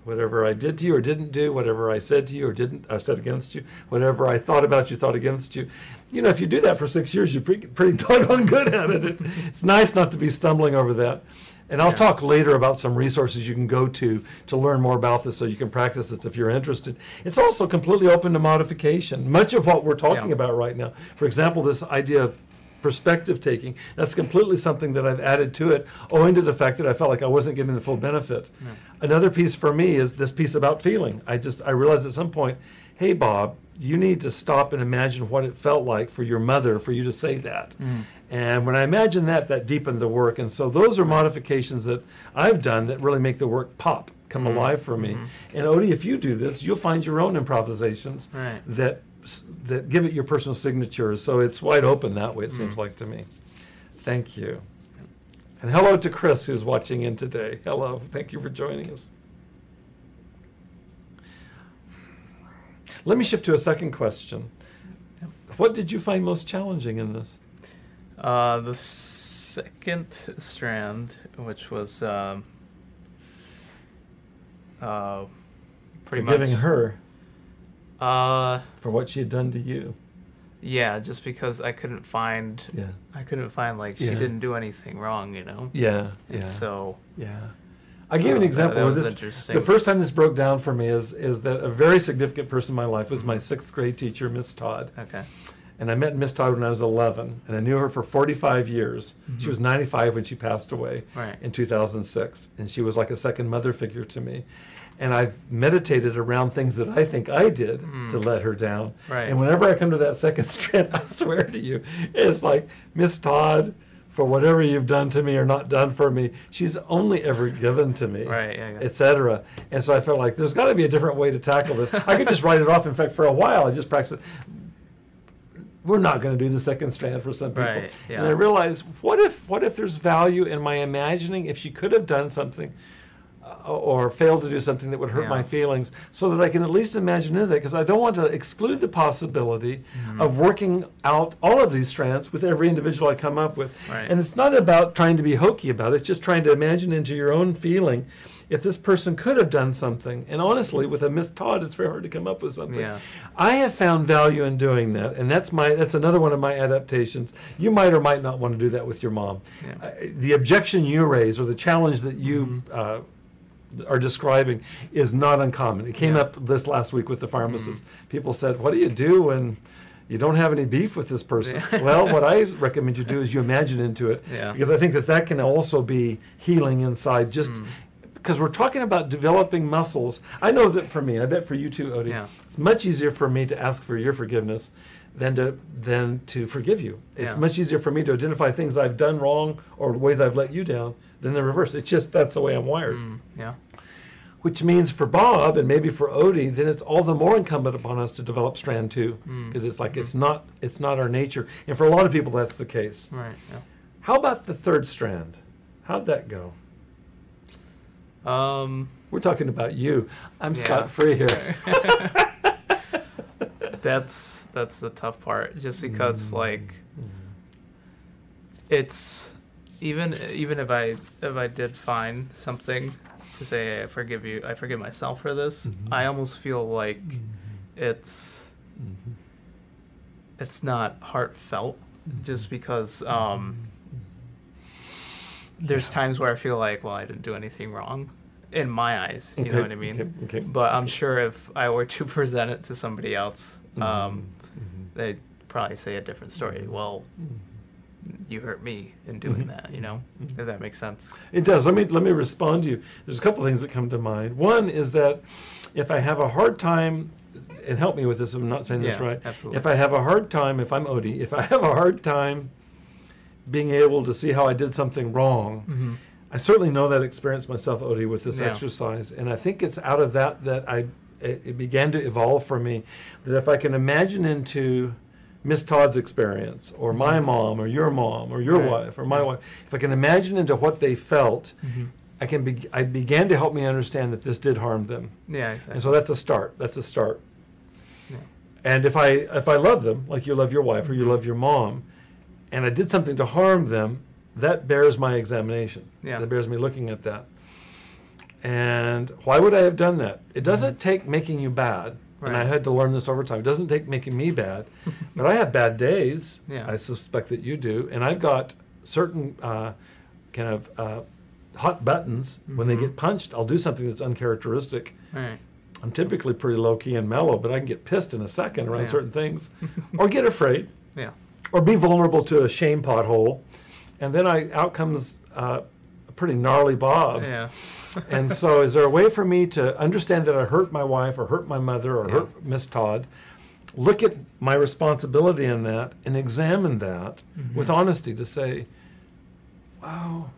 Speaker 1: Whatever I did to you or didn't do, whatever I said to you or didn't, I said against you, whatever I thought about you, thought against you. You know, if you do that for six years, you're pretty, pretty doggone good at it. it. It's nice not to be stumbling over that. And I'll
Speaker 2: Yeah.
Speaker 1: talk later about some resources you can go to to learn more about this so you can practice this if you're interested. It's also completely open to modification. Much of what we're talking
Speaker 2: Yeah.
Speaker 1: about right now, for example, this idea of perspective taking, that's completely something that I've added to it owing to the fact that I felt like I wasn't getting the full benefit.
Speaker 2: Yeah.
Speaker 1: Another piece for me is this piece about feeling. I just I realized at some point, hey Bob, you need to stop and imagine what it felt like for your mother for you to say that.
Speaker 2: Mm.
Speaker 1: And when I imagined that, that deepened the work. And so those are modifications that I've done that really make the work pop, come
Speaker 2: Mhm.
Speaker 1: alive for me.
Speaker 2: Mhm.
Speaker 1: And Odie, if you do this, you'll find your own improvisations
Speaker 2: Right.
Speaker 1: that that give it your personal signature. So it's wide open that way. It seems
Speaker 2: Mm.
Speaker 1: like to me. Thank you. And hello to Chris, who's watching in today. Hello. Thank you for joining us. Let me shift to a second question. What did you find most challenging in this?
Speaker 2: Uh, the second strand, which was um, uh, pretty
Speaker 1: Forgiving
Speaker 2: much
Speaker 1: her
Speaker 2: Uh,
Speaker 1: for what she had done to you.
Speaker 2: yeah, just because I couldn't find,
Speaker 1: Yeah.
Speaker 2: I couldn't find like she
Speaker 1: Yeah.
Speaker 2: didn't do anything wrong, you know.
Speaker 1: Yeah.
Speaker 2: And
Speaker 1: Yeah.
Speaker 2: so
Speaker 1: yeah. I gave an example.
Speaker 2: that was
Speaker 1: this-
Speaker 2: interesting.
Speaker 1: The first time this broke down for me is is that a very significant person in my life was my sixth grade teacher, Miss Todd.
Speaker 2: okay,
Speaker 1: And I met Miss Todd when I was 11, and I knew her for 45 years. She
Speaker 2: Mhm.
Speaker 1: was 95 when she passed away
Speaker 2: right,
Speaker 1: in 2006, and she was like a second mother figure to me. And I've meditated around things that I think I did
Speaker 2: Mm.
Speaker 1: to let her down.
Speaker 2: Right.
Speaker 1: And whenever I come to that second strand, I swear to you, it's like, Miss Todd, for whatever you've done to me or not done for me, she's only ever given to me
Speaker 2: right, yeah, yeah.
Speaker 1: etc. And so I felt like there's got to be a different way to tackle this. I could just write it off. In fact, for a while, I just practiced. We're not going to do the second strand for some people.
Speaker 2: Right, yeah.
Speaker 1: And I realized, what if, what if there's value in my imagining if she could have done something, or fail to do something that would hurt
Speaker 2: Yeah.
Speaker 1: my feelings so that I can at least imagine into that because I don't want to exclude the possibility
Speaker 2: Mm-hmm.
Speaker 1: of working out all of these strands with every individual I come up with.
Speaker 2: Right.
Speaker 1: And it's not about trying to be hokey about it, it's just trying to imagine into your own feeling if this person could have done something. And honestly, with a Miss Todd, it's very hard to come up with something.
Speaker 2: Yeah.
Speaker 1: I have found value in doing that, and that's my that's another one of my adaptations. You might or might not want to do that with your mom.
Speaker 2: Yeah.
Speaker 1: Uh, the objection you raise or the challenge that you uh, are describing is not uncommon. It came
Speaker 2: Yeah.
Speaker 1: up this last week with the pharmacist. People said, "What do you do when you don't have any beef with this person?"
Speaker 2: Yeah.
Speaker 1: well, what I recommend you do is you imagine into it,
Speaker 2: Yeah.
Speaker 1: because I think that that can also be healing inside. Just
Speaker 2: Mm.
Speaker 1: because we're talking about developing muscles, I know that for me, I bet for you too, Odie, it's much easier for me to ask for your forgiveness than to than to forgive you. It's
Speaker 2: Yeah.
Speaker 1: much easier for me to identify things I've done wrong or ways I've let you down than the reverse. It's just that's the way I'm wired.
Speaker 2: Mm, yeah.
Speaker 1: Which means for Bob and maybe for Odie, then it's all the more incumbent upon us to develop strand two because it's like it's not it's not our nature. And for a lot of people, that's the case.
Speaker 2: Right. Yeah.
Speaker 1: How about the third strand? How'd that go?
Speaker 2: Um,
Speaker 1: We're talking about you. I'm
Speaker 2: Yeah.
Speaker 1: scot free here.
Speaker 2: that's that's the tough part. Just because
Speaker 1: Mm.
Speaker 2: like it's even even if I if I did find something to say I forgive you, I forgive myself for this.
Speaker 1: Mhm.
Speaker 2: I almost feel like
Speaker 1: Mm-hmm.
Speaker 2: it's it's not heartfelt
Speaker 1: Mm-hmm.
Speaker 2: just because um there's times where I feel like well I didn't do anything wrong in my eyes, you know what I mean?
Speaker 1: Okay. okay.
Speaker 2: But I'm sure if I were to present it to somebody else, um,
Speaker 1: Mhm.
Speaker 2: they'd probably say a different story. Well, you hurt me in doing
Speaker 1: Mhm.
Speaker 2: that, you know, if that makes sense.
Speaker 1: It does. Let me let me respond to you. There's a couple things that come to mind. One is that if I have a hard time, and help me with this I'm not saying this
Speaker 2: Yeah,
Speaker 1: right.
Speaker 2: absolutely.
Speaker 1: If I have a hard time, if I'm Odie, if I have a hard time being able to see how I did something wrong,
Speaker 2: Mm-hmm.
Speaker 1: I certainly know that experience myself, Odie, with this
Speaker 2: Yeah.
Speaker 1: exercise, and I think it's out of that that I it, it began to evolve for me. That if I can imagine into Miss Todd's experience, or my mom, or your mom, or your
Speaker 2: Mm-hmm. Right.
Speaker 1: wife, or my wife, if I can imagine into what they felt,
Speaker 2: Mm-hmm.
Speaker 1: I can be, I began to help me understand that this did harm them,
Speaker 2: Yeah, exactly.
Speaker 1: and so that's a start. That's a start.
Speaker 2: yeah.
Speaker 1: And if I if I love them like you love your wife or you
Speaker 2: Mhm.
Speaker 1: love your mom, and I did something to harm them, that bears my examination.
Speaker 2: Yeah.
Speaker 1: That bears me looking at that. And why would I have done that? It doesn't take making you bad. And I
Speaker 2: Mm-hmm.
Speaker 1: Had to learn this over time. It doesn't take making me bad. but I have bad days.
Speaker 2: Yeah.
Speaker 1: I suspect that you do. And I've got certain uh, kind of uh, hot buttons. When they
Speaker 2: Mhm.
Speaker 1: get punched, I'll do something that's uncharacteristic.
Speaker 2: Right.
Speaker 1: I'm typically pretty low key and mellow, but I can get pissed in a second around
Speaker 2: Yeah.
Speaker 1: certain things, or get afraid,
Speaker 2: Yeah.
Speaker 1: or be vulnerable to a shame pothole, and then I out comes uh, pretty gnarly Bob.
Speaker 2: Yeah.
Speaker 1: and so, is there a way for me to understand that I hurt my wife, or hurt my mother, or
Speaker 2: Yeah.
Speaker 1: hurt Miss Todd? Look at my responsibility in that and examine that
Speaker 2: Mhm.
Speaker 1: with honesty to say, "Wow,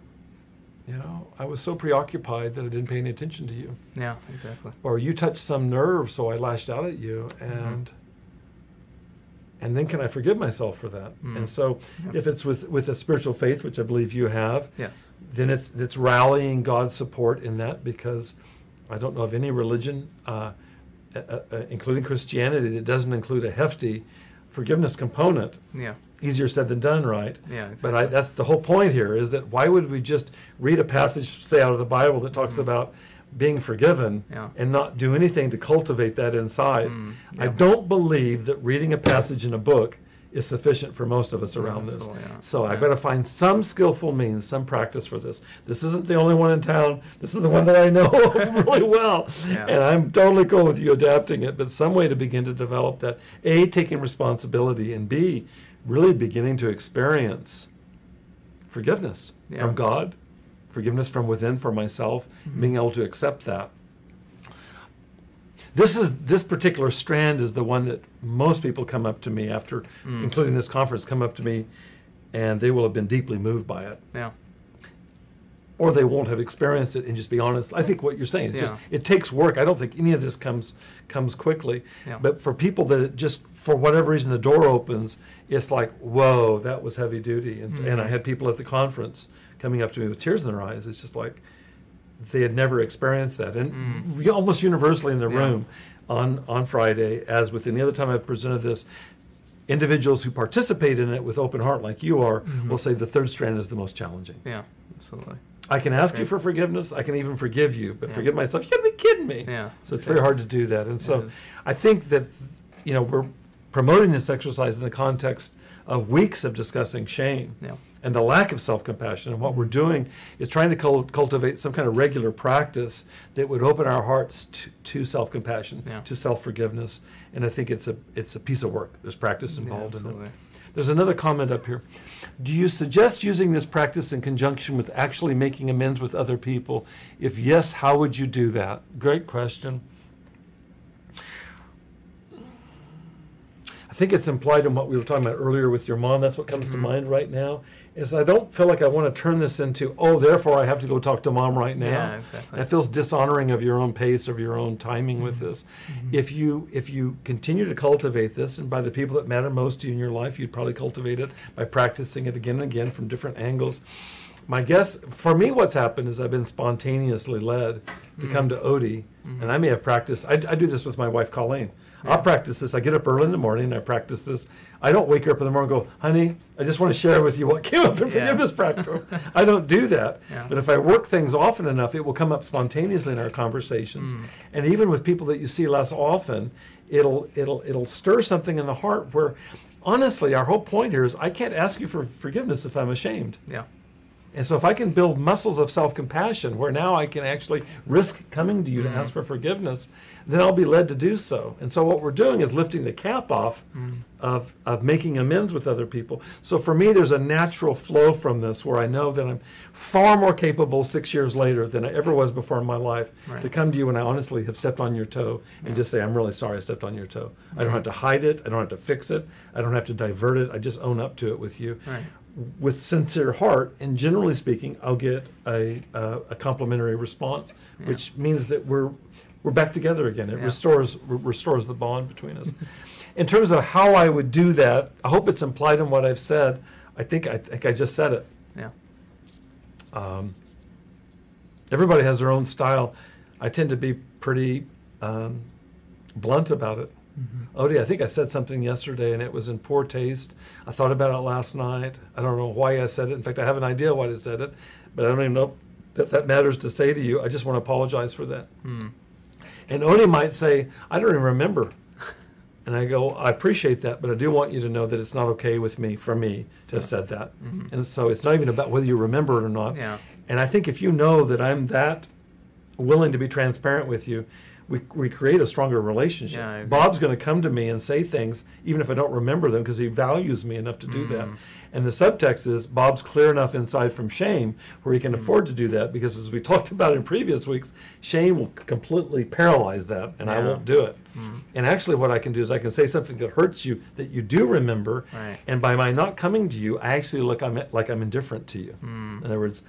Speaker 1: you know, I was so preoccupied that I didn't pay any attention to you."
Speaker 2: Yeah. Exactly.
Speaker 1: or you touched some nerve so i lashed out at you
Speaker 2: Mm-hmm.
Speaker 1: And then can i forgive myself for that
Speaker 2: Mm.
Speaker 1: and so
Speaker 2: Yeah.
Speaker 1: if it's with with a spiritual faith which i believe you have
Speaker 2: Yes.
Speaker 1: then it's it's rallying god's support in that because i don't know of any religion uh, uh, uh, including christianity that doesn't include a hefty forgiveness component
Speaker 2: Yeah.
Speaker 1: easier said than done right
Speaker 2: Yeah.
Speaker 1: but I, that's the whole point here is that why would we just read a passage, say out of the Bible, that talks
Speaker 2: Mhm.
Speaker 1: about being forgiven
Speaker 2: Yeah.
Speaker 1: and not do anything to cultivate that inside?
Speaker 2: Mm,
Speaker 1: I don't believe that reading a passage in a book is sufficient for most of us around this.
Speaker 2: absolutely.
Speaker 1: So I
Speaker 2: Yeah.
Speaker 1: got to find some skillful means, some practice for this. This isn't the only one in town. This is the one that I know really well.
Speaker 2: Yeah.
Speaker 1: And I'm totally cool with you adapting it, but some way to begin to develop that. A, taking responsibility, and B, really beginning to experience forgiveness
Speaker 2: Yeah.
Speaker 1: from God, forgiveness from within for myself,
Speaker 2: Mhm.
Speaker 1: being able to accept that. This is this particular strand is the one that most people come up to me after,
Speaker 2: Mm.
Speaker 1: including this conference, come up to me, and they will have been deeply moved by it,
Speaker 2: Yeah.
Speaker 1: or they won't have experienced it and just be honest. I think what you're saying, it's just it takes work. I don't think any of this comes comes quickly,
Speaker 2: Yeah.
Speaker 1: but for people that it just for whatever reason the door opens, it's like whoa, that was heavy duty. And, and I had people at the conference coming up to me with tears in their eyes. It's just like they had never experienced that, and
Speaker 2: Mm.
Speaker 1: we- almost universally in the
Speaker 2: Yeah.
Speaker 1: room on on Friday, as with any other time I've presented this, individuals who participate in it with open heart, like you are,
Speaker 2: Mhm.
Speaker 1: will say the third strand is the most challenging.
Speaker 2: Yeah, absolutely.
Speaker 1: I can ask you for forgiveness. I can even forgive you, but
Speaker 2: Yeah.
Speaker 1: forgive myself. You gotta be kidding me.
Speaker 2: Yeah.
Speaker 1: So it's very hard to do that. And so. I think that, you know, we're promoting this exercise in the context of weeks of discussing shame
Speaker 2: Yeah.
Speaker 1: And the lack of self-compassion. And what we're doing is trying to cul- cultivate some kind of regular practice that would open our hearts to, to self-compassion,
Speaker 2: Yeah.
Speaker 1: to self-forgiveness. And I think it's a it's a piece of work. There's practice
Speaker 2: Yeah,
Speaker 1: involved in it. There's another comment up here. Do you suggest using this practice in conjunction with actually making amends with other people? If yes, how would you do that? Great question. I think it's implied in what we were talking about earlier with your mom. That's what comes to
Speaker 2: Mhm.
Speaker 1: mind right now. Is I don't feel like I want to turn this into, oh, therefore I have to go talk to mom right now.
Speaker 2: Yeah, exactly.
Speaker 1: That feels dishonoring of your own pace, of your own timing with this.
Speaker 2: Mhm.
Speaker 1: If you if you continue to cultivate this, and by the people that matter most to you in your life, you'd probably cultivate it by practicing it again and again from different angles. My guess, for me, what's happened is I've been spontaneously led to
Speaker 2: Mm.
Speaker 1: come to Odie,
Speaker 2: Mhm.
Speaker 1: and I may have practiced. I, I do this with my wife Colleen.
Speaker 2: Yeah.
Speaker 1: I'll practice this. I get up early in the morning and I practice this. I don't wake her up in the morning and go, honey, I just want to share with you what came up in
Speaker 2: Yeah.
Speaker 1: forgiveness practice. I don't do that.
Speaker 2: Yeah.
Speaker 1: But if I work things often enough, it will come up spontaneously in our conversations.
Speaker 2: Mm.
Speaker 1: And even with people that you see less often, it'll it'll it'll stir something in the heart where honestly our whole point here is I can't ask you for forgiveness if I'm ashamed.
Speaker 2: Yeah.
Speaker 1: And so if I can build muscles of self-compassion where now I can actually risk coming to you to
Speaker 2: Mhm.
Speaker 1: ask for forgiveness, then I'll be led to do so. And so what we're doing is lifting the cap off
Speaker 2: Mm.
Speaker 1: of, of making amends with other people. So for me, there's a natural flow from this where I know that I'm far more capable six years later than I ever was before in my life
Speaker 2: Right.
Speaker 1: to come to you when I honestly have stepped on your toe and
Speaker 2: Yeah.
Speaker 1: just say, I'm really sorry I stepped on your toe. I don't have to hide it. I don't have to fix it. I don't have to divert it. I just own up to it with you
Speaker 2: Right.
Speaker 1: With sincere heart, and generally speaking, I'll get a, a, a complimentary response,
Speaker 2: Yeah.
Speaker 1: which means that we're we're back together again. It
Speaker 2: Yeah.
Speaker 1: restores re- restores the bond between us. in terms of how I would do that, I hope it's implied in what I've said. I think I think I just said it.
Speaker 2: Yeah.
Speaker 1: Um, everybody has their own style. I tend to be pretty um, blunt about it.
Speaker 2: Mhm.
Speaker 1: Odie, I think I said something yesterday and it was in poor taste. I thought about it last night. I don't know why I said it. In fact, I have an idea why I said it, but I don't even know that that matters to say to you. I just want to apologize for that.
Speaker 2: Mm.
Speaker 1: And Odie might say, I don't even remember. And I go, I appreciate that, but I do want you to know that it's not okay with me, for me, to have said that.
Speaker 2: Mhm.
Speaker 1: And so it's not even about whether you remember it or not.
Speaker 2: Yeah.
Speaker 1: And I think if you know that I'm that willing to be transparent with you, we, we create a stronger relationship.
Speaker 2: Yeah,
Speaker 1: Bob's going to come to me and say things, even if I don't remember them, because he values me enough to do that.
Speaker 2: Mhm.
Speaker 1: And the subtext is Bob's clear enough inside from shame where he can afford to do that, because as we talked about in previous weeks, shame will completely paralyze that, and I won't do it.
Speaker 2: Mhm.
Speaker 1: And actually, what I can do is I can say something that hurts you that you do remember,
Speaker 2: Right.
Speaker 1: and by my not coming to you, I actually look I'm, like I'm indifferent to you.
Speaker 2: Mm.
Speaker 1: In other words.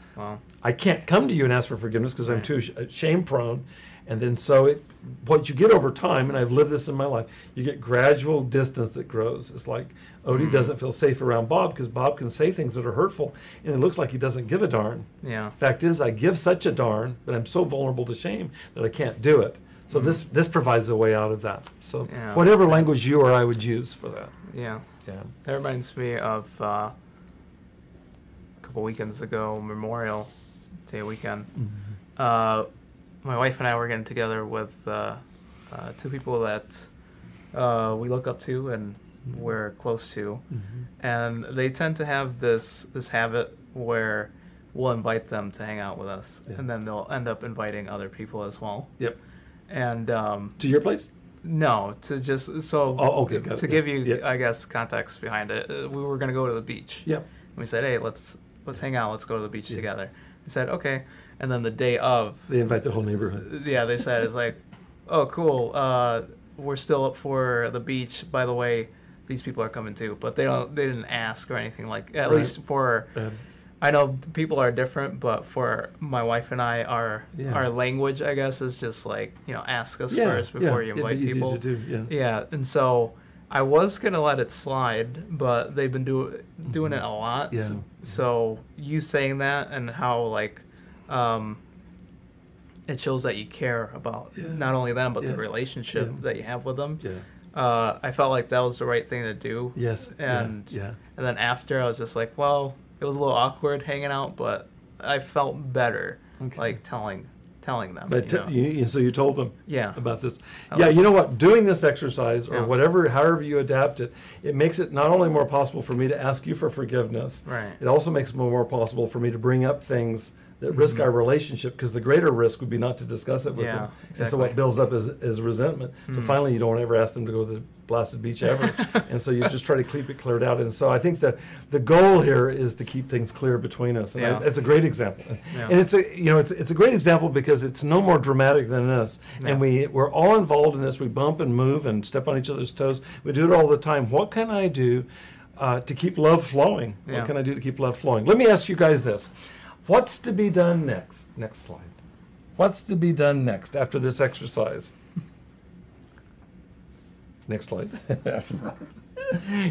Speaker 1: I can't come to you and ask for forgiveness because I'm too sh- shame prone. And then so it, what you get over time, and I've lived this in my life, you get gradual distance that grows. It's like Odie
Speaker 2: Mm.
Speaker 1: doesn't feel safe around Bob because Bob can say things that are hurtful, and it looks like he doesn't give a darn.
Speaker 2: Yeah.
Speaker 1: Fact is, I give such a darn, but I'm so vulnerable to shame that I can't do it. So this this provides a way out of that. So
Speaker 2: Yeah.
Speaker 1: whatever language you or I would use for that.
Speaker 2: Yeah.
Speaker 1: Yeah.
Speaker 2: That reminds me of uh, a couple weekends ago, Memorial Day weekend. Uh, my wife and I were getting together with uh, uh, two people that uh, we look up to and we're close to, and they tend to have this this habit where we'll invite them to hang out with us,
Speaker 1: Yeah.
Speaker 2: and then they'll end up inviting other people as well.
Speaker 1: Yep.
Speaker 2: And um,
Speaker 1: To your place?
Speaker 2: no, to just so
Speaker 1: Oh, okay,
Speaker 2: to
Speaker 1: it,
Speaker 2: give you. I guess, context behind it. uh, We were gonna go to the beach.
Speaker 1: Yep.
Speaker 2: We said, hey, let's let's hang out. Let's go to the beach together. They said, okay. And then the day of,
Speaker 1: They invite the whole neighborhood.
Speaker 2: yeah, they said it's like, oh, cool. Uh, we're still up for the beach. By the way, these people are coming too, but they don't. They didn't ask or anything like. At
Speaker 1: Right.
Speaker 2: least for,
Speaker 1: Um,
Speaker 2: I know people are different, but for my wife and I, our
Speaker 1: Yeah.
Speaker 2: our language, I guess, is just like you know, ask us first before you
Speaker 1: it'd be
Speaker 2: invite people.
Speaker 1: to do, yeah.
Speaker 2: Yeah, and so I was gonna let it slide, but they've been do, doing it a lot.
Speaker 1: Yeah.
Speaker 2: So, so you saying that and how like, um, it shows that you care about
Speaker 1: Yeah.
Speaker 2: not only them but
Speaker 1: Yeah.
Speaker 2: the relationship
Speaker 1: Yeah.
Speaker 2: that you have with them.
Speaker 1: Yeah.
Speaker 2: Uh, I felt like that was the right thing to do.
Speaker 1: Yes.
Speaker 2: And
Speaker 1: yeah.
Speaker 2: and then after I was just like, well, it was a little awkward hanging out, but I felt better
Speaker 1: Okay.
Speaker 2: like telling telling them.
Speaker 1: But
Speaker 2: you know?
Speaker 1: you, you- so you told them
Speaker 2: yeah.
Speaker 1: about this.
Speaker 2: I
Speaker 1: Yeah,
Speaker 2: like
Speaker 1: you know what? Doing this exercise or
Speaker 2: Yeah.
Speaker 1: whatever, however you adapt it, it makes it not only more possible for me to ask you for forgiveness.
Speaker 2: Right.
Speaker 1: It also makes it more possible for me to bring up things that risk our relationship because the greater risk would be not to discuss it with
Speaker 2: Mm-hmm. Yeah,
Speaker 1: them. And so what builds up is, is resentment. So
Speaker 2: Mm.
Speaker 1: finally, you don't ever ask them to go to the blasted beach ever. and so you just try to keep it cleared out. And so I think that the goal here is to keep things clear between us. And I-
Speaker 2: Yeah.
Speaker 1: it's a great example.
Speaker 2: Yeah.
Speaker 1: And it's a you know it's it's a great example because it's no more dramatic than this. And we we're all involved in this. We bump and move and step on each other's toes. We do it all the time. What can I do uh, to keep love flowing?
Speaker 2: Yeah.
Speaker 1: What can I do to keep love flowing? Let me ask you guys this: What's to be done next? Next slide. What's to be done next after this exercise? Next slide. after that.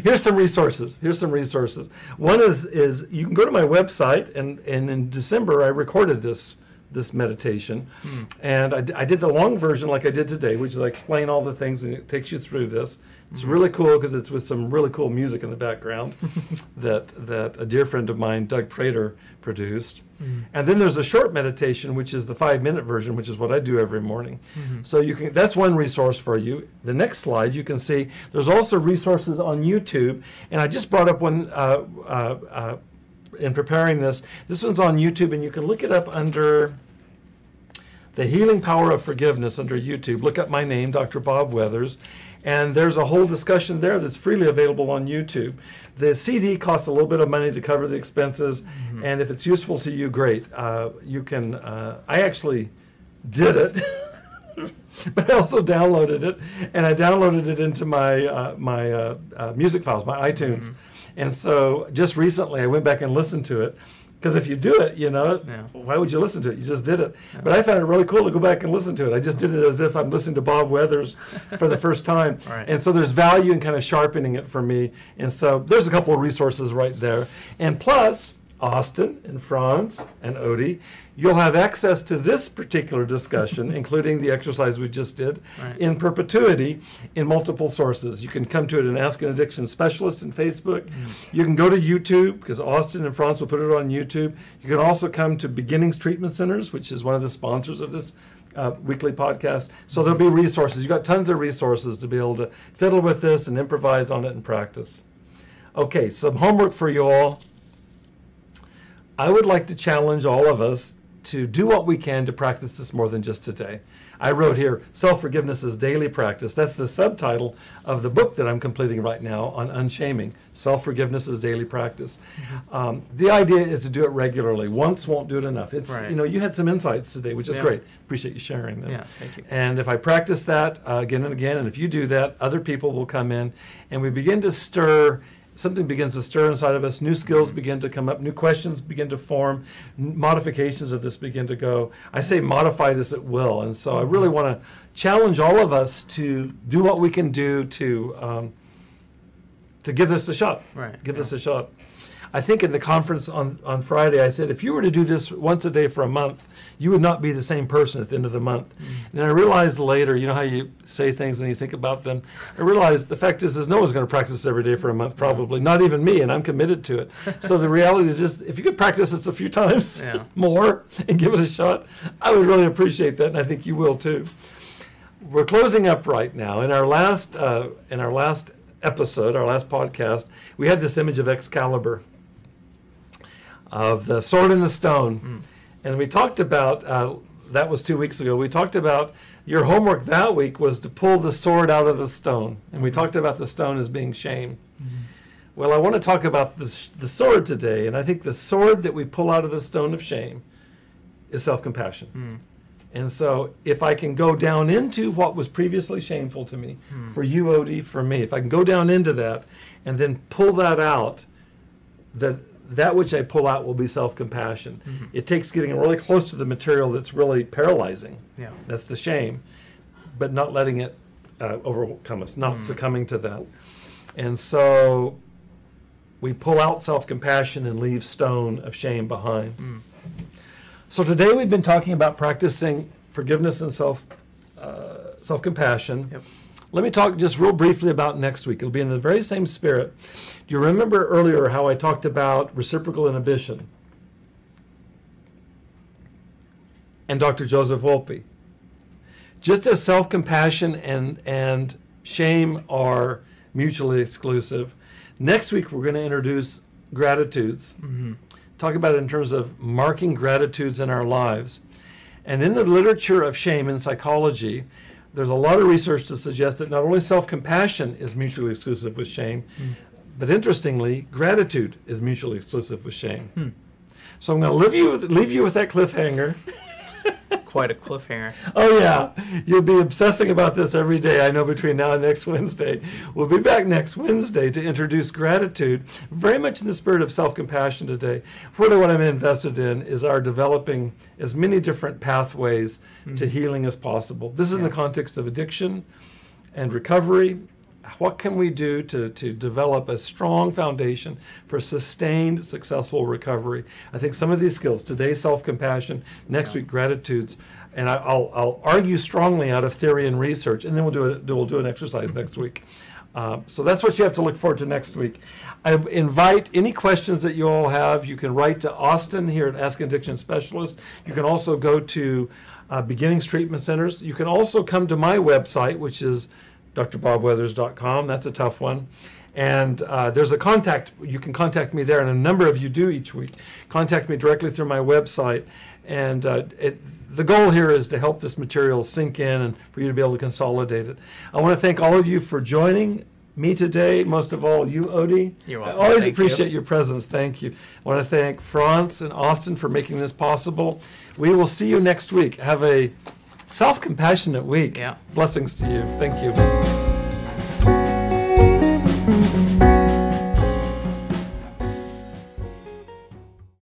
Speaker 1: Here's some resources. Here's some resources. One is is you can go to my website and and in December I recorded this this meditation, hmm. and I, I, did the long version like I did today, which is I explain all the things and it takes you through this. It's really cool because it's with some really cool music in the background that that a dear friend of mine, Doug Prater, produced. And then there's a short meditation, which is the five minute version, which is what I do every morning. So you can that's one resource for you. The next slide you can see there's also resources on YouTube, and I just brought up one uh, uh, uh, in preparing this. This one's on YouTube, and you can look it up under the Healing Power of Forgiveness under YouTube. Look up my name, Dr. Bob Weathers, and there's a whole discussion there that's freely available on YouTube. The CD costs a little bit of money to cover the expenses, and if it's useful to you, great. Uh, you can. Uh, I actually did it. but I also downloaded it, and I downloaded it into my uh, my uh, uh, music files, my iTunes. And so just recently, I went back and listened to it because if you do it, you know,
Speaker 2: Yeah.
Speaker 1: why would you listen to it? You just did it. But I found it really cool to go back and listen to it. I just did it as if I'm listening to Bob Weathers for the first time.
Speaker 2: Right.
Speaker 1: And so there's value in kind of sharpening it for me. And so there's a couple of resources right there. And plus, Austin and Franz and Odie, you'll have access to this particular discussion, including the exercise we just did,
Speaker 2: Right.
Speaker 1: in perpetuity in multiple sources. You can come to it and ask an addiction specialist in Facebook. You can go to YouTube because Austin and Franz will put it on YouTube. You can also come to Beginnings Treatment Centers, which is one of the sponsors of this uh, weekly podcast. So there'll be resources. You've got tons of resources to be able to fiddle with this and improvise on it and practice. Okay, some homework for you all. I would like to challenge all of us to do what we can to practice this more than just today. I wrote here, Self Forgiveness is Daily Practice. That's the subtitle of the book that I'm completing right now on unshaming. Self Forgiveness is Daily Practice. Um, the idea is to do it regularly. Once won't do it enough. It's,
Speaker 2: Right.
Speaker 1: you know, you had some insights today, which is
Speaker 2: Yeah.
Speaker 1: great. Appreciate you sharing them.
Speaker 2: Yeah, thank you.
Speaker 1: And if I practice that uh, again and again, and if you do that, other people will come in and we begin to stir. Something begins to stir inside of us. New skills begin to come up. New questions begin to form. Modifications of this begin to go. I say modify this at will. And so I really want to challenge all of us to do what we can do to um, to give this a shot.
Speaker 2: Right,
Speaker 1: Give
Speaker 2: yeah.
Speaker 1: this a shot. I think in the conference on, on Friday, I said if you were to do this once a day for a month, you would not be the same person at the end of the month.
Speaker 2: Mm.
Speaker 1: And then I realized later, you know how you say things and you think about them. I realized the fact is, is no one's going to practice every day for a month, probably not even me, and I'm committed to it. so the reality is just if you could practice this a few times
Speaker 2: Yeah.
Speaker 1: more and give it a shot, I would really appreciate that, and I think you will too. We're closing up right now. In our last uh, in our last episode, our last podcast, we had this image of Excalibur, of the sword and the stone, and we talked about uh, that was two weeks ago. We talked about your homework that week was to pull the sword out of the stone, and we talked about the stone as being shame. Well, I want to talk about the, the sword today, and I think the sword that we pull out of the stone of shame is self compassion.
Speaker 2: Mm.
Speaker 1: And so, if I can go down into what was previously shameful to me, for you, Odie, for me, if I can go down into that and then pull that out, that that which I pull out will be self compassion. It takes getting really close to the material that's really paralyzing.
Speaker 2: Yeah.
Speaker 1: That's the shame, but not letting it uh, overcome us, not succumbing to that. And so we pull out self compassion and leave stone of shame behind. So today we've been talking about practicing forgiveness and self uh, self compassion.
Speaker 2: Yep.
Speaker 1: Let me talk just real briefly about next week. It'll be in the very same spirit. Do you remember earlier how I talked about reciprocal inhibition? And Dr. Joseph Wolpe. Just as self compassion and, and shame are mutually exclusive, next week we're going to introduce gratitudes.
Speaker 2: Mm-hmm.
Speaker 1: Talk about it in terms of marking gratitudes in our lives. And in the literature of shame in psychology, there's a lot of research to suggest that not only self compassion is mutually exclusive with shame,
Speaker 2: Mm.
Speaker 1: but interestingly, gratitude is mutually exclusive with shame.
Speaker 2: Hmm.
Speaker 1: So I'm going to leave you, with, leave you with that cliffhanger.
Speaker 2: Quite a cliffhanger.
Speaker 1: Oh, yeah. You'll be obsessing about this every day, I know, between now and next Wednesday. We'll be back next Wednesday to introduce gratitude, very much in the spirit of self compassion today. Really, what I'm invested in is our developing as many different pathways to hmm. healing as possible. This is in the context of addiction and recovery. What can we do to, to develop a strong foundation for sustained, successful recovery? I think some of these skills today, self compassion, next
Speaker 2: Yeah.
Speaker 1: week, gratitudes, and I, I'll, I'll argue strongly out of theory and research, and then we'll do, a, we'll do an exercise next week. Uh, so that's what you have to look forward to next week. I invite any questions that you all have. You can write to Austin here at Ask Addiction Specialist. You can also go to uh, Beginnings Treatment Centers. You can also come to my website, which is drbobweathers.com. That's a tough one. And uh, there's a contact, you can contact me there, and a number of you do each week. Contact me directly through my website. And uh, it, the goal here is to help this material sink in and for you to be able to consolidate it. I want to thank all of you for joining me today, most of all you, Odie.
Speaker 2: You're welcome.
Speaker 1: I always
Speaker 2: Thank
Speaker 1: appreciate
Speaker 2: you.
Speaker 1: your presence. Thank you. I want to thank Franz and Austin for making this possible. We will see you next week. Have a self compassionate week.
Speaker 2: Yeah.
Speaker 1: Blessings to you. Thank you.